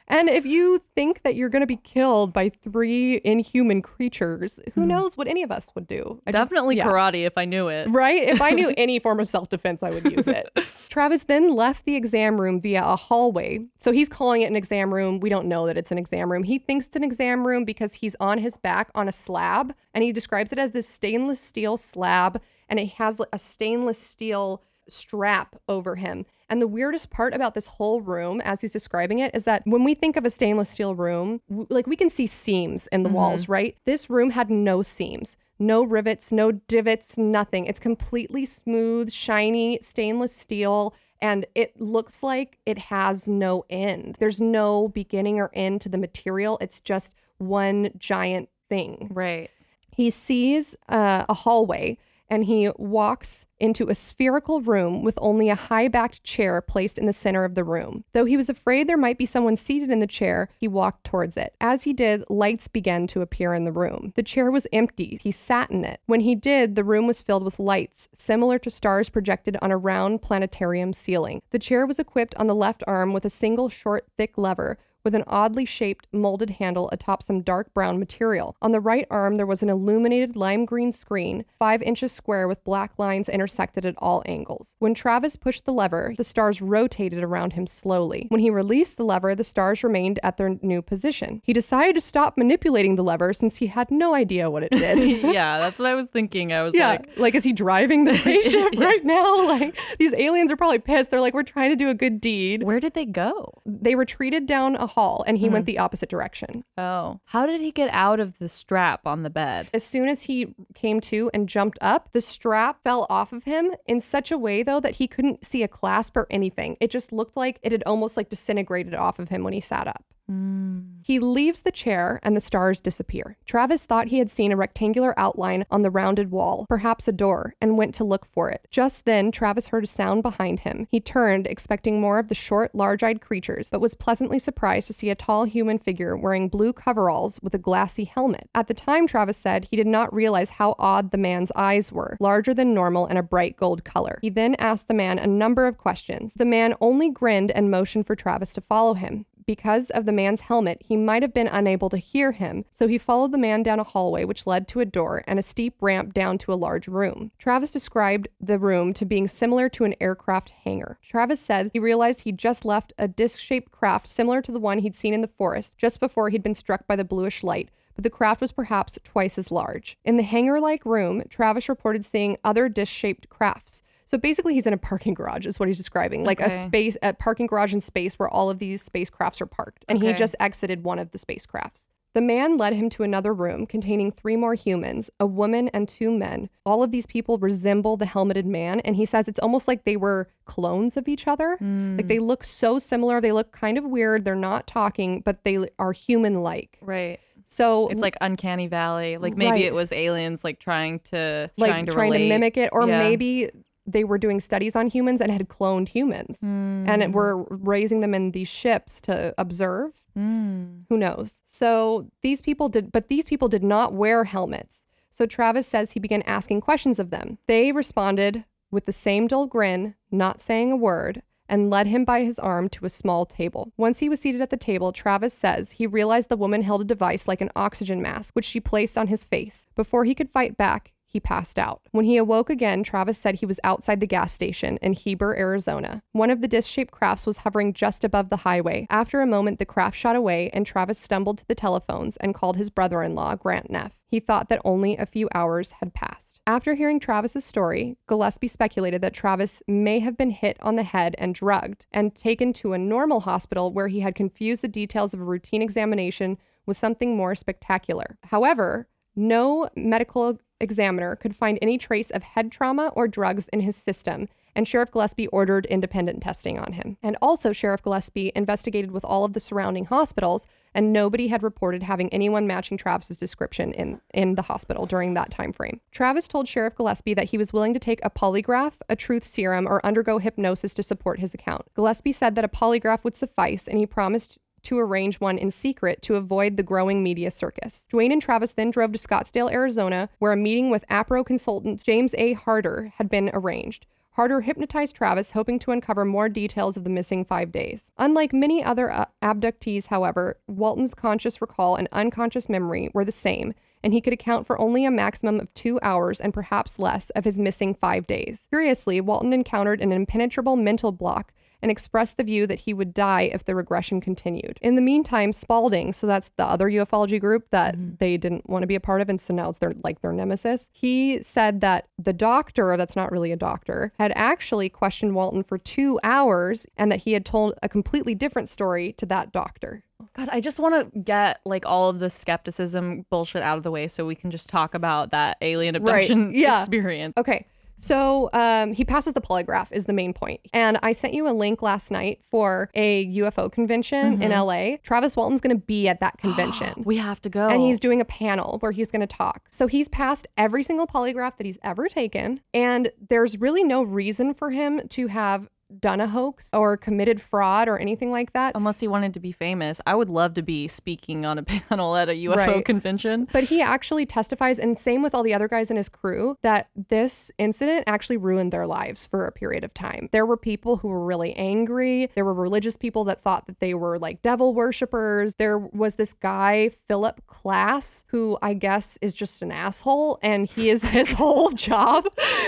And if you think that you're going to be killed by three inhuman creatures, who mm-hmm. knows what any of us would do? I just- Definitely yeah. karate if I knew it. Right? If I knew <laughs> any form of self defense, I would use it. <laughs> Travis then left the exam room via a hallway. So he's calling it an exam room. We don't know that it's an exam room. He thinks it's an exam room because he's on his back on a slab and he describes it as this stainless steel slab and it has a stainless steel strap over him. And the weirdest part about this whole room, as he's describing it, is that when we think of a stainless steel room, w- like we can see seams in the walls, right? This room had no seams, no rivets, no divots, nothing. It's completely smooth, shiny, stainless steel. And it looks like it has no end. There's no beginning or end to the material. It's just one giant thing Right. he sees uh, a hallway and he walks into a spherical room with only a high backed chair placed in the center of the room. Though he was afraid there might be someone seated in the chair, he walked towards it. As he did, lights began to appear in the room. The chair was empty. He sat in it. When he did, the room was filled with lights, similar to stars projected on a round planetarium ceiling. The chair was equipped on the left arm with a single short, thick lever with an oddly shaped molded handle atop some dark brown material. On the right arm, there was an illuminated lime green screen, five inches square with black lines intersected at all angles. When Travis pushed the lever, the stars rotated around him slowly. When he released the lever, the stars remained at their new position. He decided to stop manipulating the lever since he had no idea what it did. <laughs> yeah, that's what I was thinking. I was Yeah, like, like, is he driving the <laughs> spaceship right now? <laughs> Like these aliens are probably pissed. They're like, we're trying to do a good deed. where did they go? They retreated down a hall, and he Mm-hmm. went the opposite direction. Oh. How did he get out of the strap on the bed? As soon as he came to and jumped up, the strap fell off of him in such a way, though, that he couldn't see a clasp or anything. It just looked like it had almost like disintegrated off of him when he sat up. Mm. He leaves the chair and the stars disappear. Travis thought he had seen a rectangular outline on the rounded wall, perhaps a door, and went to look for it. Just then, Travis heard a sound behind him. He turned, expecting more of the short, large eyed creatures, but was pleasantly surprised to see a tall human figure wearing blue coveralls with a glassy helmet. At the time, Travis said he did not realize how odd the man's eyes were, larger than normal and a bright gold color. He then asked the man a number of questions. The man only grinned and motioned for Travis to follow him. Because of the man's helmet, he might have been unable to hear him, so he followed the man down a hallway which led to a door and a steep ramp down to a large room. Travis described the room to being similar to an aircraft hangar. Travis said he realized he'd just left a disc shaped craft similar to the one he'd seen in the forest just before he'd been struck by the bluish light, but the craft was perhaps twice as large. In the hangar like room, Travis reported seeing other disc shaped crafts. So basically, he's in a parking garage, is what he's describing, like a space, a parking garage in space where all of these spacecrafts are parked. And he just exited one of the spacecrafts. The man led him to another room containing three more humans, a woman and two men. All of these people resemble the helmeted man, and he says it's almost like they were clones of each other. Like hmm. they look so similar. They look kind of weird. They're not talking, but they are human like. Right. So It's like uncanny valley. Like maybe Right. it was aliens like trying to like trying to trying relate. to mimic it, or Yeah. maybe they were doing studies on humans and had cloned humans and it were raising them in these ships to observe. Mm. Who knows? So these people did, but these people did not wear helmets. So Travis says he began asking questions of them. They responded with the same dull grin, not saying a word, and led him by his arm to a small table. Once he was seated at the table, Travis says he realized the woman held a device like an oxygen mask, which she placed on his face. Before he could fight back, he passed out. When he awoke again, Travis said he was outside the gas station in Heber, Arizona. One of the disc shaped crafts was hovering just above the highway. After a moment, the craft shot away, and Travis stumbled to the telephones and called his brother in law, Grant Neff. He thought that only a few hours had passed. After hearing Travis's story, Gillespie speculated that Travis may have been hit on the head and drugged and taken to a normal hospital where he had confused the details of a routine examination with something more spectacular. However, no medical examiner could find any trace of head trauma or drugs in his system, and Sheriff Gillespie ordered independent testing on him. And also, Sheriff Gillespie investigated with all of the surrounding hospitals, and nobody had reported having anyone matching Travis's description in, in the hospital during that time frame. Travis told Sheriff Gillespie that he was willing to take a polygraph, a truth serum, or undergo hypnosis to support his account. Gillespie said that a polygraph would suffice, and he promised to arrange one in secret to avoid the growing media circus. Duane and Travis then drove to Scottsdale, Arizona, where a meeting with APRO consultant James A. Harder had been arranged. Harder hypnotized Travis, hoping to uncover more details of the missing five days. Unlike many other uh, abductees, however, Walton's conscious recall and unconscious memory were the same, and he could account for only a maximum of two hours and perhaps less of his missing five days. Curiously, Walton encountered an impenetrable mental block and expressed the view that he would die if the regression continued. In the meantime, Spaulding, so that's the other ufology group that mm-hmm. they didn't want to be a part of, and so now it's their like their nemesis. He said that the doctor, that's not really a doctor, had actually questioned Walton for two hours and that he had told a completely different story to that doctor. God, I just want to get like all of the skepticism bullshit out of the way so we can just talk about that alien abduction yeah. experience. Okay. So um, he passes the polygraph is the main point. And I sent you a link last night for a UFO convention in LA. Travis Walton's going to be at that <gasps> convention. We have to go. and he's doing a panel where he's going to talk. So he's passed every single polygraph that he's ever taken, and there's really no reason for him to have done a hoax or committed fraud or anything like that. Unless he wanted to be famous, I would love to be speaking on a <laughs> panel at a UFO Right. convention. But he actually testifies, and same with all the other guys in his crew, that this incident actually ruined their lives for a period of time. There were people who were really angry. There were religious people that thought that they were like devil worshippers. There was this guy, Philip Klass, who I guess is just an asshole, and he is <laughs> his whole job.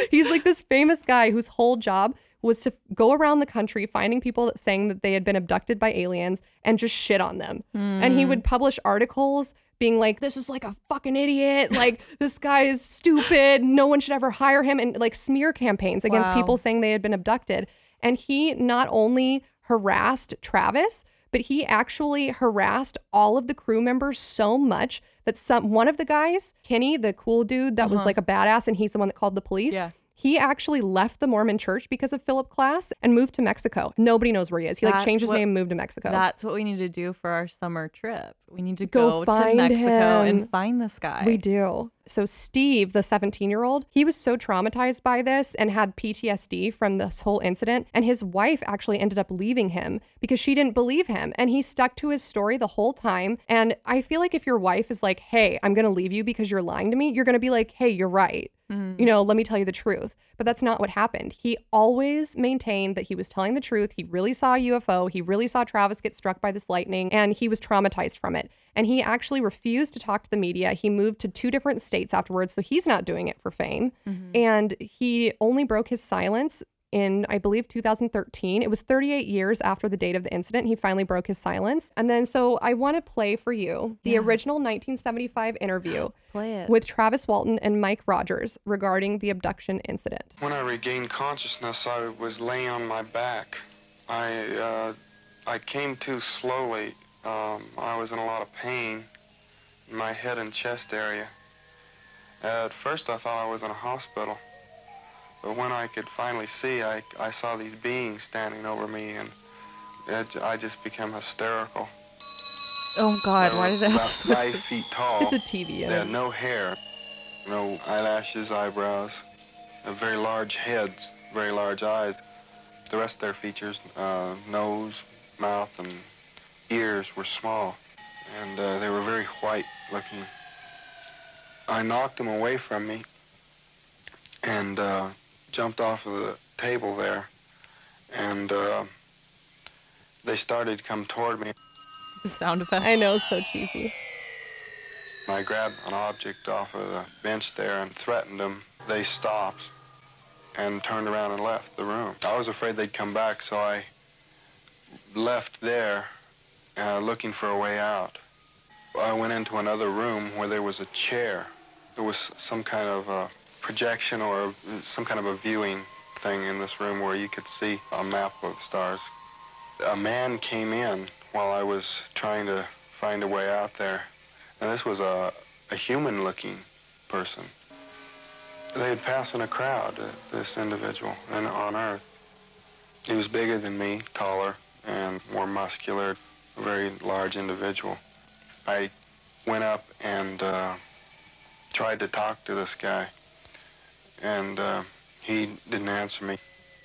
He's like this famous guy whose whole job was to go around the country finding people that saying that they had been abducted by aliens and just shit on them. And he hmm. would publish articles being like, this is like a fucking idiot. <laughs> Like, this guy is stupid. No one should ever hire him. And like smear campaigns against Wow. people saying they had been abducted. And he not only harassed Travis, but he actually harassed all of the crew members so much that some one of the guys, Kenny, the cool dude that was uh-huh. like a badass, and he's the one that called the police. Yeah. He actually left the Mormon church because of Philip Klass and moved to Mexico. Nobody knows where he is. He like That's changed his what- name and moved to Mexico. That's what we need to do for our summer trip. We need to Go go, to find Mexico him. and find this guy. We do. So Steve, the 17 year old, he was so traumatized by this and had PTSD from this whole incident. And his wife actually ended up leaving him because she didn't believe him. And he stuck to his story the whole time. And I feel like if your wife is like, hey, I'm going to leave you because you're lying to me, you're going to be like, hey, you're right. Mm-hmm. You know, let me tell you the truth. But that's not what happened. He always maintained that he was telling the truth. He really saw a UFO. He really saw Travis get struck by this lightning and he was traumatized from it. And he actually refused to talk to the media. He moved to two different states afterwards. So he's not doing it for fame. Mm-hmm. And he only broke his silence in, I believe, 2013. It was 38 years after the date of the incident. He finally broke his silence. And then, so I want to play for you the original 1975 interview Play it. with Travis Walton and Mike Rogers regarding the abduction incident. When I regained consciousness, I was laying on my back. I uh, I came to slowly. Um, I was in a lot of pain in my head and chest area. At first, I thought I was in a hospital, but when I could finally see, I, I saw these beings standing over me, and it, I just became hysterical. oh God, why did I have about five feet <laughs> tall. It's a TV They had no hair, no eyelashes, eyebrows, very large heads. very large eyes. The rest of their features, uh, nose, mouth, and ears were small, and uh, they were very white looking. I knocked them away from me and uh, jumped off of the table there, and uh, they started to come toward me. The sound effects. I know, so cheesy. I grabbed an object off of the bench there and threatened them. They stopped and turned around and left the room. I was afraid they'd come back, so I left there uh, looking for a way out. I went into another room where there was a chair. There was some kind of a projection or some kind of a viewing thing in this room where you could see a map of the stars. A man came in while I was trying to find a way out there. And this was a, a human-looking person. They had passed in a crowd, uh, this individual, and on Earth. He was bigger than me, taller, and more muscular, a very large individual. I went up and uh, tried to talk to this guy, and uh, he didn't answer me.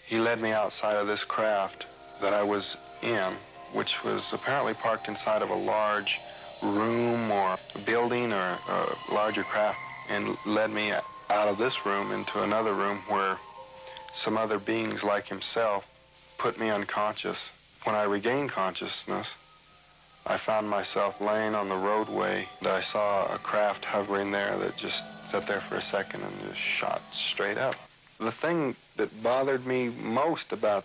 He led me outside of this craft that I was in, which was apparently parked inside of a large room or building or a larger craft, and led me out of this room into another room where some other beings like himself put me unconscious. When I regained consciousness, I found myself laying on the roadway. And I saw a craft hovering there that just sat there for a second and just shot straight up. The thing that bothered me most about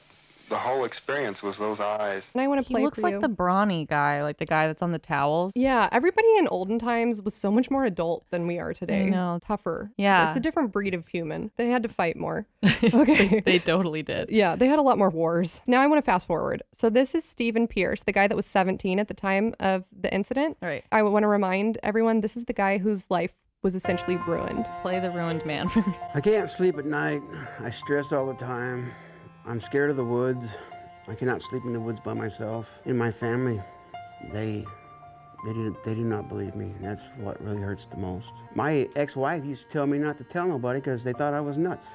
the whole experience was those eyes. And I want to play. He looks for like you. the brawny guy, like the guy that's on the towels. Yeah, everybody in olden times was so much more adult than we are today. No, Tougher. Yeah. It's a different breed of human. They had to fight more. <laughs> Okay. <laughs> they totally did. yeah, they had a lot more wars. Now I want to fast forward. So this is Stephen Pierce, the guy that was 17 at the time of the incident. All right. I want to remind everyone this is the guy whose life was essentially ruined. Play the ruined man for me. I can't sleep at night. I stress all the time. I'm scared of the woods. I cannot sleep in the woods by myself. In my family, they they do, they do not believe me. That's what really hurts the most. My ex-wife used to tell me not to tell nobody because they thought I was nuts.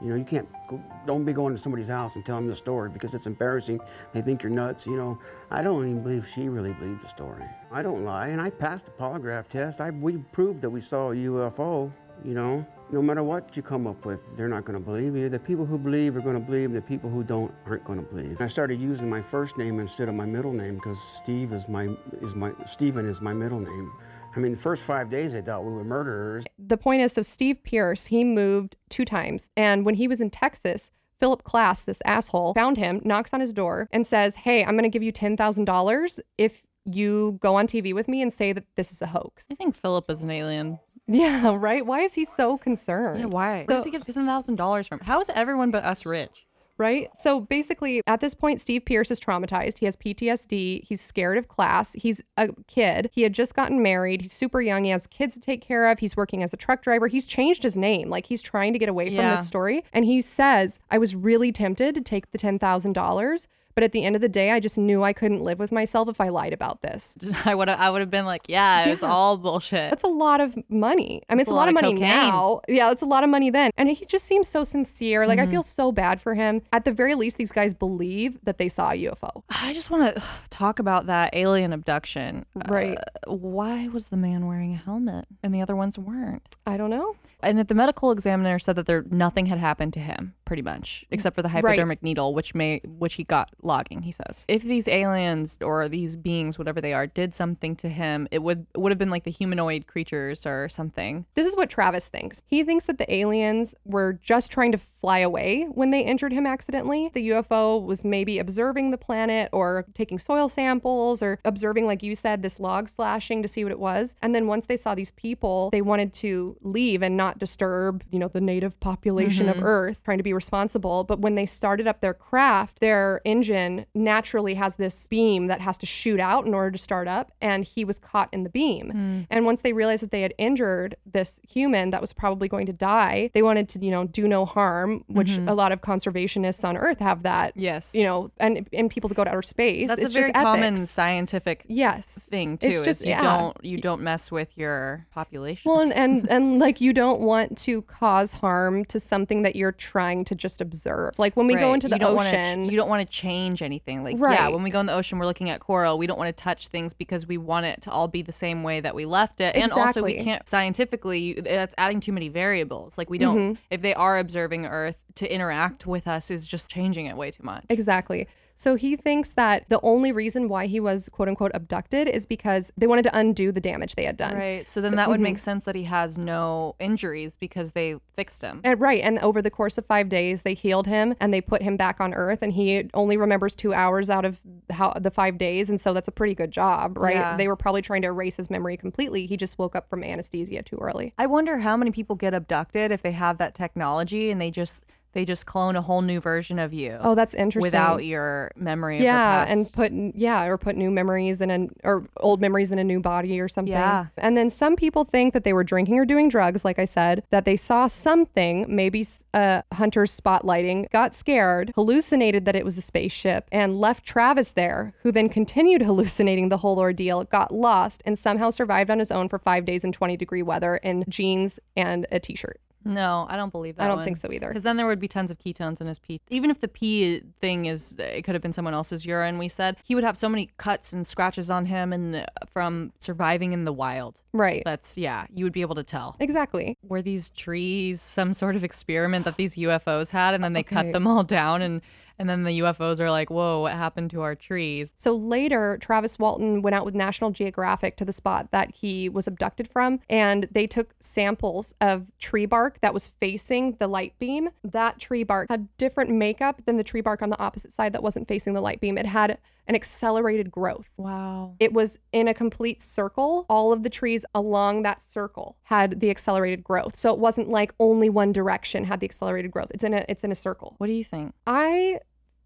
You know, you can't go, don't be going to somebody's house and telling them the story because it's embarrassing. They think you're nuts. You know, I don't even believe she really believed the story. I don't lie, and I passed the polygraph test. I we proved that we saw a UFO. You know, no matter what you come up with, they're not going to believe you. The people who believe are going to believe. And the people who don't aren't going to believe. I started using my first name instead of my middle name because Steve is my is my Stephen is my middle name. I mean, the first five days they thought we were murderers. The point is, so Steve Pierce, he moved two times. And when he was in Texas, Philip Klass, this asshole, found him, knocks on his door, and says, Hey, I'm going to give you $10,000 if you go on TV with me and say that this is a hoax. I think Philip is an alien. Yeah, <laughs> right? Why is he so concerned? Yeah, why? Where does he get ten thousand dollars from? How is everyone but us rich? Right? So basically, at this point, Steve Pierce is traumatized. He has PTSD. He's scared of Klass. He's a kid. He had just gotten married. He's super young. He has kids to take care of. He's working as a truck driver. He's changed his name. Like he's trying to get away from Yeah. this story. And he says, I was really tempted to take the $10,000. But at the end of the day, I just knew I couldn't live with myself if I lied about this. <laughs> I would I would have been like, yeah, it's all bullshit. That's a lot of money. I mean, it's That's a lot, of money cocaine. now. Yeah, it's a lot of money then. And he just seems so sincere. Like, I feel so bad for him. At the very least, these guys believe that they saw a UFO. I just want to <sighs> talk about that alien abduction. Right. Uh, why was the man wearing a helmet and the other ones weren't? I don't know. And the medical examiner said that there nothing had happened to him, pretty much, mm-hmm. except for the Right. hypodermic needle, which may which he got logging. He says, if these aliens or these beings, whatever they are, did something to him, it would would have been like the humanoid creatures or something. This is what Travis thinks. He thinks that the aliens were just trying to fly away when they injured him accidentally. The UFO was maybe observing the planet or taking soil samples or observing, like you said, this log slashing to see what it was. And then once they saw these people, they wanted to leave and not disturb, you know, the native population of mm-hmm. Earth, trying to be responsible. But when they started up their craft, their engine naturally has this beam that has to shoot out in order to start up. And he was caught in the beam. Hmm. And once they realized that they had injured this human that was probably going to die, they wanted to, you know, do no harm, which mm-hmm. a lot of conservationists on Earth have that. Yes. You know, and and people to go to outer space. That's it's a very just common scientific Yes. thing too. It's is just- you yeah. don't you don't mess with your population. Well, and, and and like you don't want to cause harm to something that you're trying to just observe. Like when we go into the you ocean, ch- you don't want to change anything. Like, yeah, when we go in the ocean, we're looking at coral. We don't want to touch things because we want it to all be the same way that we left it. And also, we can't scientifically. That's adding too many variables. Like, we don't. Mm-hmm. If they are observing Earth, to interact with us is just changing it way too much. Exactly. So he thinks that the only reason why he was quote unquote abducted is because they wanted to undo the damage they had done. Right. So then that would make mm-hmm. sense that he has no injuries because they fixed him. And right. And over the course of five days, they healed him and they put him back on Earth. And he only remembers two hours out of how the five days. And so that's a pretty good job, right? Yeah. They were probably trying to erase his memory completely. He just woke up from anesthesia too early. I wonder how many people get abducted if they have that technology and they just they just clone a whole new version of you Oh, that's interesting. without your memory. Of yeah, and put yeah, or put new memories in an or old memories in a new body or something. Yeah. And then some people think that they were drinking or doing drugs, like I said, that they saw something, maybe s- uh, hunters spotlighting, got scared, hallucinated that it was a spaceship, and left Travis there, who then continued <laughs> hallucinating the whole ordeal, got lost, and somehow survived on his own for five days in 20 degree weather in jeans and a t-shirt. No, I don't believe that. I don't think so either. Because then there would be tons of ketones in his pee. Even if the pee thing is, it could have been someone else's urine. We said he would have so many cuts and scratches on him, and uh, from surviving in the wild. Right. That's yeah, you would be able to tell. Exactly. Were these trees some sort of experiment that these UFOs had, and then they Okay. cut them all down, and and then the UFOs are like, whoa, what happened to our trees? So later, Travis Walton went out with National Geographic to the spot that he was abducted from, and they took samples of tree bark that was facing the light beam. That tree bark had different makeup than the tree bark on the opposite side that wasn't facing the light beam. It had an accelerated growth. Wow. It was in a complete circle. All of the trees along that circle had the accelerated growth. So it wasn't like only one direction had the accelerated growth. It's in a it's in a circle. What do you think? I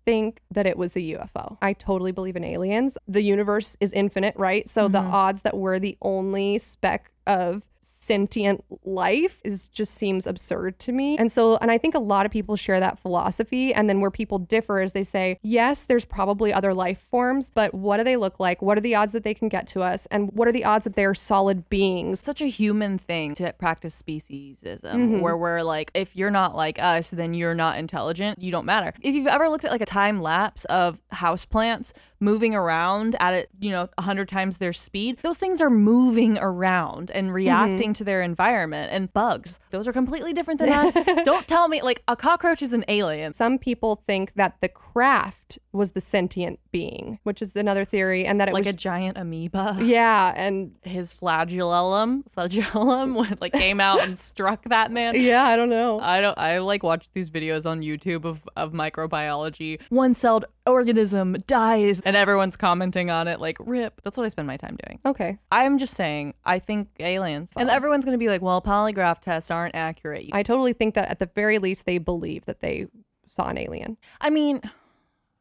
think that it was a UFO. I totally believe in aliens. The universe is infinite, right? So the mm-hmm. odds that we're the only speck of sentient life is just seems absurd to me. And so and I think a lot of people share that philosophy and then where people differ is they say, "Yes, there's probably other life forms, but what do they look like? What are the odds that they can get to us? And what are the odds that they're solid beings?" such a human thing to practice speciesism Mm-hmm. where we're like if you're not like us then you're not intelligent you don't matter if you've ever looked at like a time lapse of houseplants moving around at it you know 100 times their speed those things are moving around and mm-hmm. reacting to their environment. And bugs those are completely different than us. <laughs> Don't tell me like a cockroach is an alien. Some people think that the craft was the sentient being, which is another theory, and that it like a giant amoeba yeah, and <laughs> his flagellum flagellum <laughs> like came out and struck that man yeah, I don't know. I don't. I like watch these videos on YouTube of of microbiology. One celled organism dies, and everyone's commenting on it like "rip." That's what I spend my time doing. Okay, I'm just saying. I think aliens, and everyone's gonna be like, "Well, polygraph tests aren't accurate." I totally think that at the very least they believe that they saw an alien. I mean,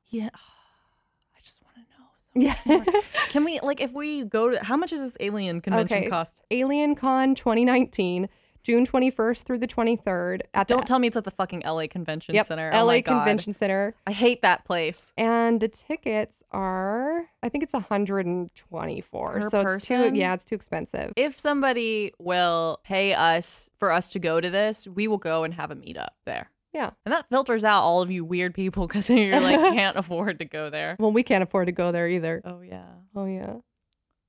yeah. I just want to know. So Yeah. <laughs> Can we like if we go to how much does this alien convention okay. cost? Alien Con 2019, June 21st through the 23rd at Don't the tell me it's at the fucking LA Convention yep, Center. LA oh God. Convention Center. I hate that place. And the tickets are, I think it's 124. Per so it's too, person? yeah, it's too expensive. if somebody will pay us for us to go to this, we will go and have a meetup there. Yeah. And that filters out all of you weird people because <laughs> you're like <laughs> can't afford to go there. Well, we can't afford to go there either. Oh yeah. Oh yeah.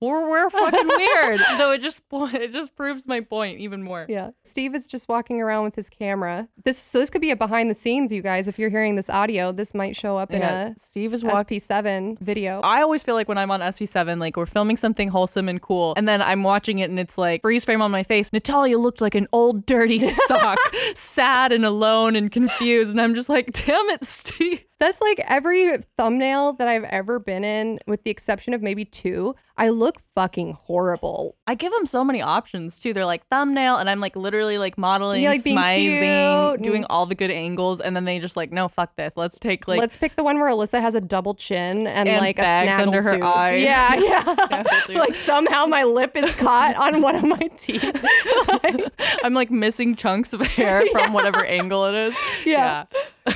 We're we're fucking weird. <laughs> So it just <laughs> it just proves my point even more. Yeah. Steve is just walking around with his camera. This so this could be a behind the scenes, you guys. If you're hearing this audio, this might show up Yeah, in Steve is a walking. SP7 video. I always feel like when I'm on SV7, like we're filming something wholesome and cool, and then I'm watching it and it's like freeze frame on my face. Natalia looked like an old dirty <laughs> sock, sad and alone and confused, and I'm just like, damn it, Steve. That's like every thumbnail that I've ever been in, with the exception of maybe two. I look fucking horrible. I give them so many options too. They're like thumbnail, and I'm like literally like modeling, Yeah, like being smizing, cute doing all the good angles, and then they just like, no, fuck this. Let's take like Let's pick the one where Alyssa has a double chin and, And like a bags snaggle under her tooth. eyes. Yeah, <laughs> yeah. Like somehow my lip is caught on one of my teeth. <laughs> I'm like missing chunks of hair <laughs> from whatever angle it is. Yeah.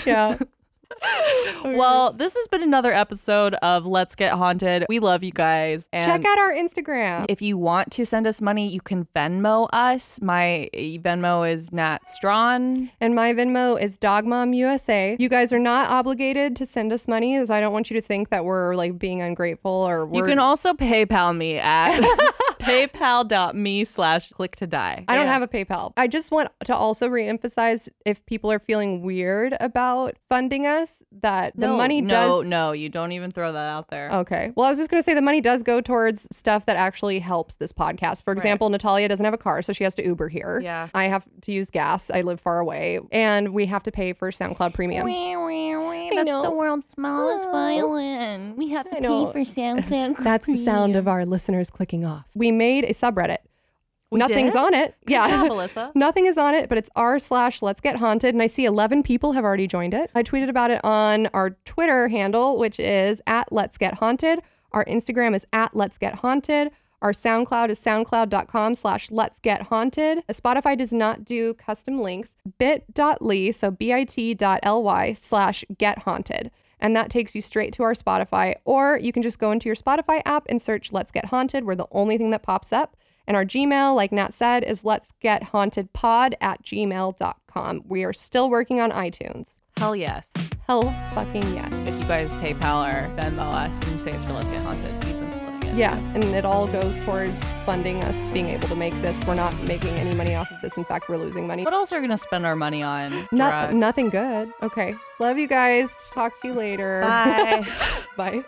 yeah. <laughs> Well, this has been another episode of Let's Get Haunted. We love you guys. And Check out our Instagram. if you want to send us money, you can Venmo us. My eh, Venmo is Nat Strawn. And my Venmo is Dogmom USA. You guys are not obligated to send us money, as I don't want you to think that we're like being ungrateful or You can also PayPal me at <laughs> paypal.me slash click to die. I don't have a PayPal. I just want to also reemphasize if people are feeling weird about funding us, that the no, money no, does. No, you don't even throw that out there. Okay. Well, I was just going to say the money does go towards stuff that actually helps this podcast. For example, Natalia doesn't have a car, so she has to Uber here. Yeah. I have to use gas. I live far away. And we have to pay for SoundCloud Premium. Wee, wee, wee. That's know. the world's smallest Oh. violin. We have to pay for SoundCloud. <laughs> That's the sound of our listeners clicking off. We made a subreddit. Nothing's did? on it. yeah. job, <laughs> Alyssa. Nothing is on it, but it's r slash let's get haunted. And I see 11 people have already joined it. I tweeted about it on our Twitter handle, which is at let's get haunted. Our Instagram is at let's get haunted. Our SoundCloud is soundcloud.com slash let's get haunted. Spotify does not do custom links. bit.ly, so bit.ly slash get haunted. And that takes you straight to our Spotify. Or you can just go into your Spotify app and search Let's Get Haunted. We're the only thing that pops up. And our Gmail, like Nat said, is let's get haunted pod at gmail.com. We are still working on iTunes. Hell yes. Hell fucking yes. If you guys PayPal or Venmo us and you say it's for Let's Get Haunted, splitting it. Yeah, and it all goes towards funding us being able to make this. We're not making any money off of this. In fact, we're losing money. What else are we gonna spend our money on? No- nothing good. Okay. Love you guys. Talk to you later. Bye. <laughs> Bye.